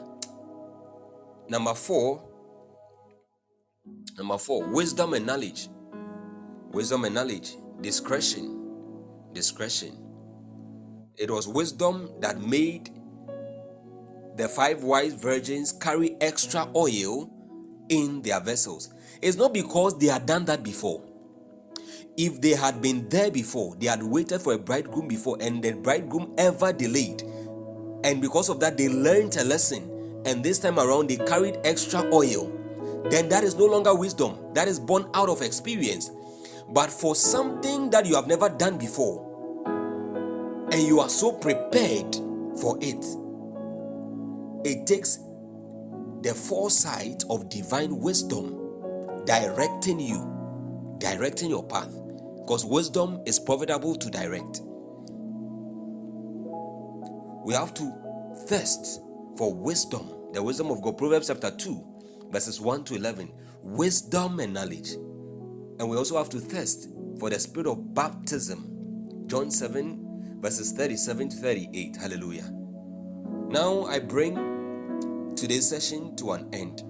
number four, Number four, wisdom and knowledge. Wisdom and knowledge. Discretion. Discretion. It was wisdom that made the five wise virgins carry extra oil in their vessels. It's not because they had done that before. If they had been there before, they had waited for a bridegroom before, and the bridegroom ever delayed, and because of that, they learned a lesson, and this time around, they carried extra oil then that is no longer wisdom. That is born out of experience. But for something that you have never done before, and you are so prepared for it, it takes the foresight of divine wisdom directing you, directing your path. Because wisdom is profitable to direct. We have to thirst for wisdom, the wisdom of God. Proverbs chapter 2, verses 1 to 11 wisdom and knowledge. And we also have to thirst for the spirit of baptism. John 7, verses 37 to 38. Hallelujah. Now I bring today's session to an end.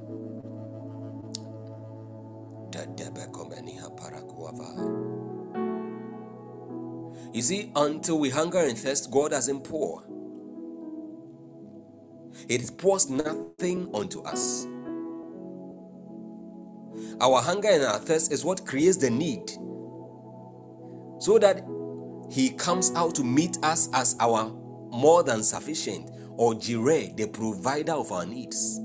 You see, until we hunger and thirst, God doesn't pour. It pours nothing unto us. Our hunger and our thirst is what creates the need. So that He comes out to meet us as our more than sufficient or Jireh, the provider of our needs.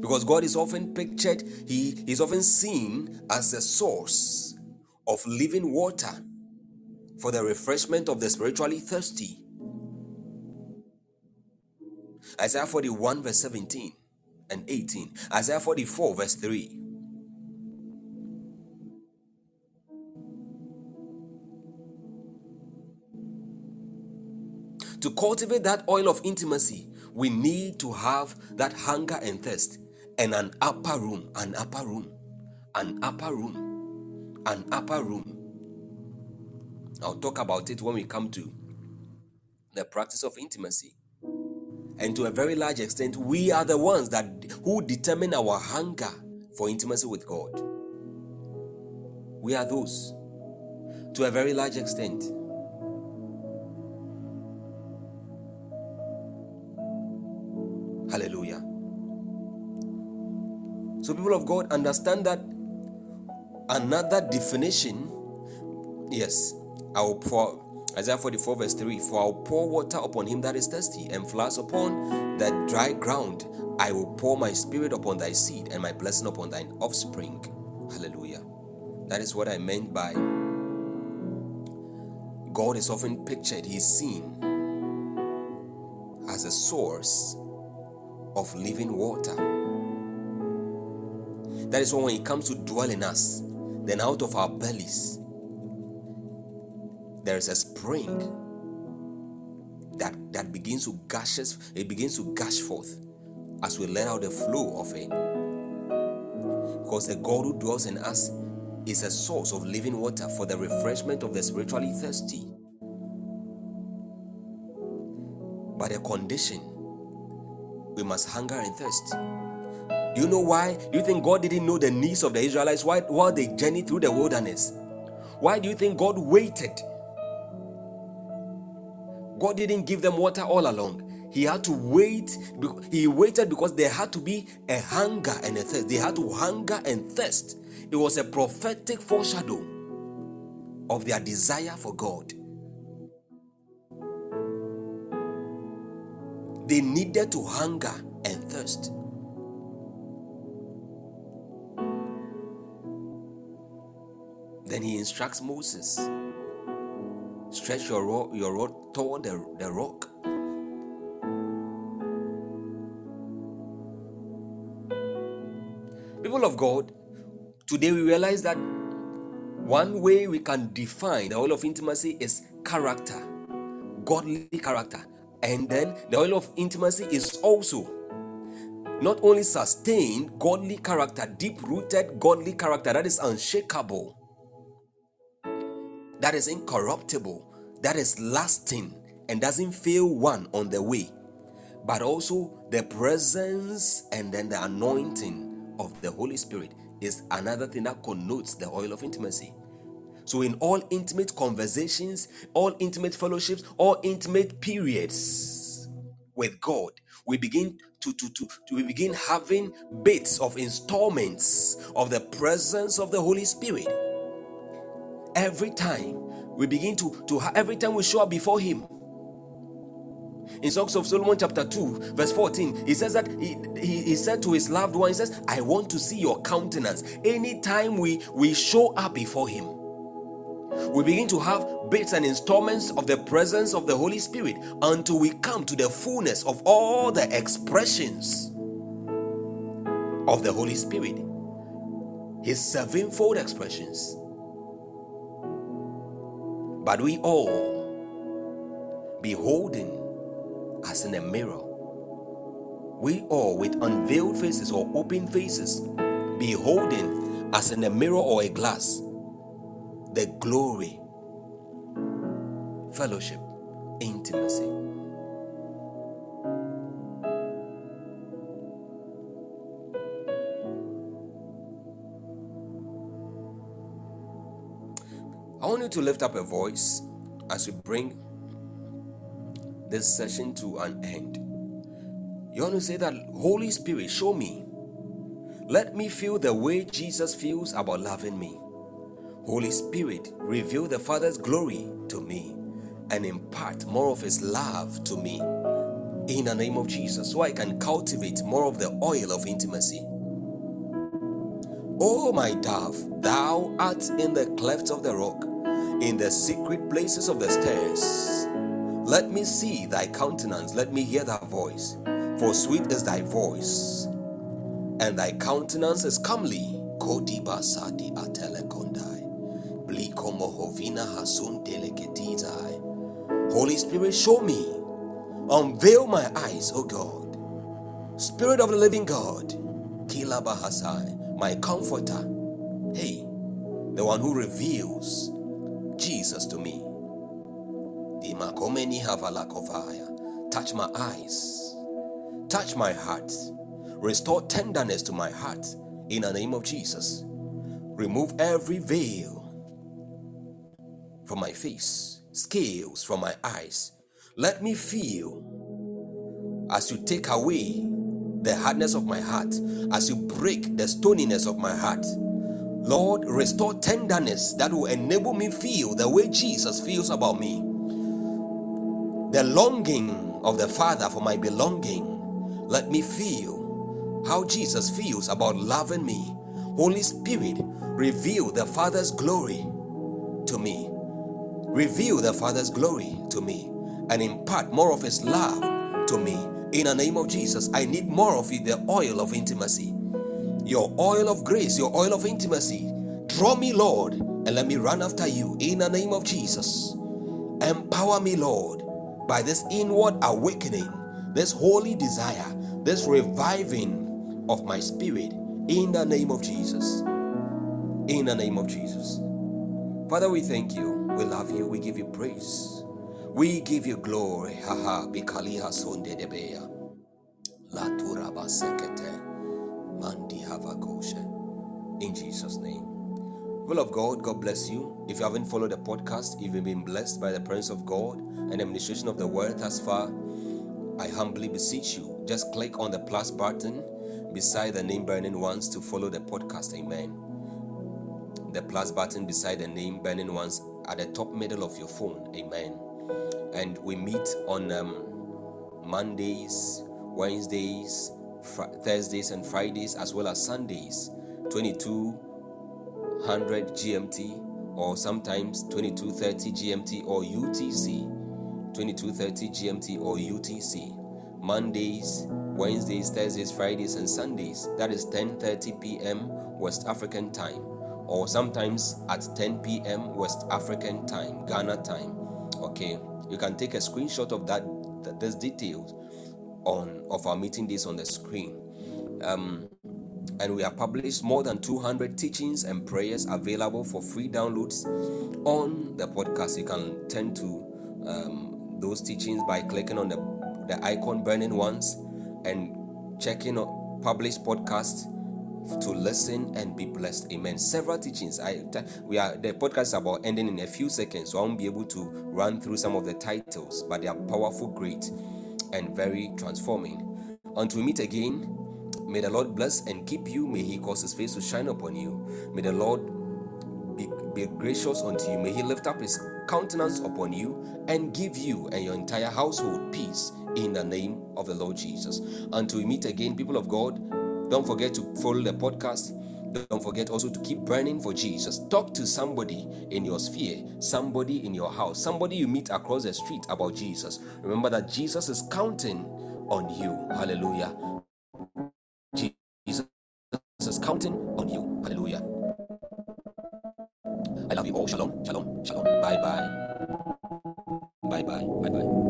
Because God is often pictured, He is often seen as the source of living water for the refreshment of the spiritually thirsty. Isaiah 41, verse 17 and 18. Isaiah 44, verse 3. To cultivate that oil of intimacy, we need to have that hunger and thirst and an upper room, an upper room, an upper room, an upper room. I'll talk about it when we come to the practice of intimacy. And to a very large extent we are the ones that who determine our hunger for intimacy with god. We are those. To a very large extent hallelujah so people of god understand that another definition yes i will pour Isaiah 44, verse 3 For I will pour water upon him that is thirsty, and floods upon the dry ground. I will pour my spirit upon thy seed, and my blessing upon thine offspring. Hallelujah. That is what I meant by God is often pictured, He is seen as a source of living water. That is why when it comes to dwell in us, then out of our bellies there is a spring that that begins to gushes, it begins to gush forth as we let out the flow of it. Because the God who dwells in us is a source of living water for the refreshment of the spiritually thirsty. But a condition we must hunger and thirst. Do you know why? Do you think God didn't know the needs of the Israelites while, while they journeyed through the wilderness? Why do you think God waited? God didn't give them water all along. He had to wait. He waited because there had to be a hunger and a thirst. They had to hunger and thirst. It was a prophetic foreshadow of their desire for God. They needed to hunger and thirst. Then he instructs Moses stretch your rod, your rod toward the, the rock. People of God, today we realize that one way we can define the oil of intimacy is character, godly character. And then the oil of intimacy is also not only sustained godly character, deep rooted godly character that is unshakable, that is incorruptible, that is lasting, and doesn't fail one on the way, but also the presence and then the anointing of the Holy Spirit is another thing that connotes the oil of intimacy. So, in all intimate conversations, all intimate fellowships, all intimate periods with God, we begin to, to, to, to, we begin having bits of installments of the presence of the Holy Spirit. Every time we begin to, to every time we show up before Him. In Songs of Solomon, chapter 2, verse 14, he says that he, he, he, said to his loved one, He says, I want to see your countenance. Anytime we, we show up before Him, we begin to have bits and installments of the presence of the Holy Spirit until we come to the fullness of all the expressions of the Holy Spirit. His sevenfold expressions. But we all, beholding as in a mirror, we all with unveiled faces or open faces, beholding as in a mirror or a glass the glory, fellowship, intimacy. I want you to lift up a voice as we bring this session to an end. You want to say that, Holy Spirit, show me. Let me feel the way Jesus feels about loving me. Holy Spirit, reveal the Father's glory to me and impart more of His love to me in the name of Jesus so I can cultivate more of the oil of intimacy. Oh, my dove, thou art in the clefts of the rock, in the secret places of the stairs. Let me see thy countenance, let me hear thy voice, for sweet is thy voice, and thy countenance is comely. Kodiba sadi. Holy Spirit, show me. Unveil my eyes, O God. Spirit of the living God, Kilabahasai, my comforter. Hey, the one who reveals Jesus to me. Touch my eyes, touch my heart, restore tenderness to my heart in the name of Jesus. Remove every veil from my face, scales from my eyes. Let me feel as you take away the hardness of my heart, as you break the stoniness of my heart. Lord, restore tenderness that will enable me feel the way Jesus feels about me. The longing of the Father for my belonging. Let me feel how Jesus feels about loving me. Holy Spirit, reveal the Father's glory to me. Reveal the Father's glory to me and impart more of His love to me In the name of Jesus, I need more of you, the oil of intimacy, your oil of grace, your oil of intimacy. Draw me, Lord, and let me run after you. In the name of Jesus, empower me, Lord, by this inward awakening, this holy desire, this reviving of my spirit. In the name of Jesus. In the name of Jesus. Father, we thank you. We love you. We give you praise. We give you glory. Haha. Bikaliha sonde debeya. La turaba sekete. Mandi havakoshe. In Jesus' name. Will of God, God bless you. If you haven't followed the podcast, if you've been blessed by the presence of God and administration of the word thus far, I humbly beseech you, just click on the plus button beside the name burning ones to follow the podcast. Amen. The plus button beside the name burning ones at the top middle of your phone. Amen and we meet on um, Mondays, Wednesdays, fr- Thursdays, and Fridays, as well as Sundays, 2200 GMT, or sometimes 2230 GMT or UTC, 2230 GMT or UTC. Mondays, Wednesdays, Thursdays, Fridays, and Sundays. That is 10:30 p.m. West African time, or sometimes at 10 p.m. West African time, Ghana time. Okay you can take a screenshot of that, that these details on of our meeting days on the screen. Um, and we have published more than 200 teachings and prayers available for free downloads on the podcast. You can turn to um, those teachings by clicking on the, the icon burning ones and checking on published podcasts to listen and be blessed. Amen. Several teachings. I we are the podcast is about ending in a few seconds, so I won't be able to run through some of the titles, but they are powerful, great, and very transforming. Until we meet again, may the Lord bless and keep you. May He cause His face to shine upon you. May the Lord be, be gracious unto you. May He lift up His countenance upon you and give you and your entire household peace in the name of the Lord Jesus. Until we meet again, people of God. Don't forget to follow the podcast. Don't forget also to keep burning for Jesus. Talk to somebody in your sphere, somebody in your house, somebody you meet across the street about Jesus. Remember that Jesus is counting on you. Hallelujah. Jesus is counting on you. Hallelujah. I love you all. Shalom. Shalom. Shalom. Bye bye. Bye bye. Bye bye.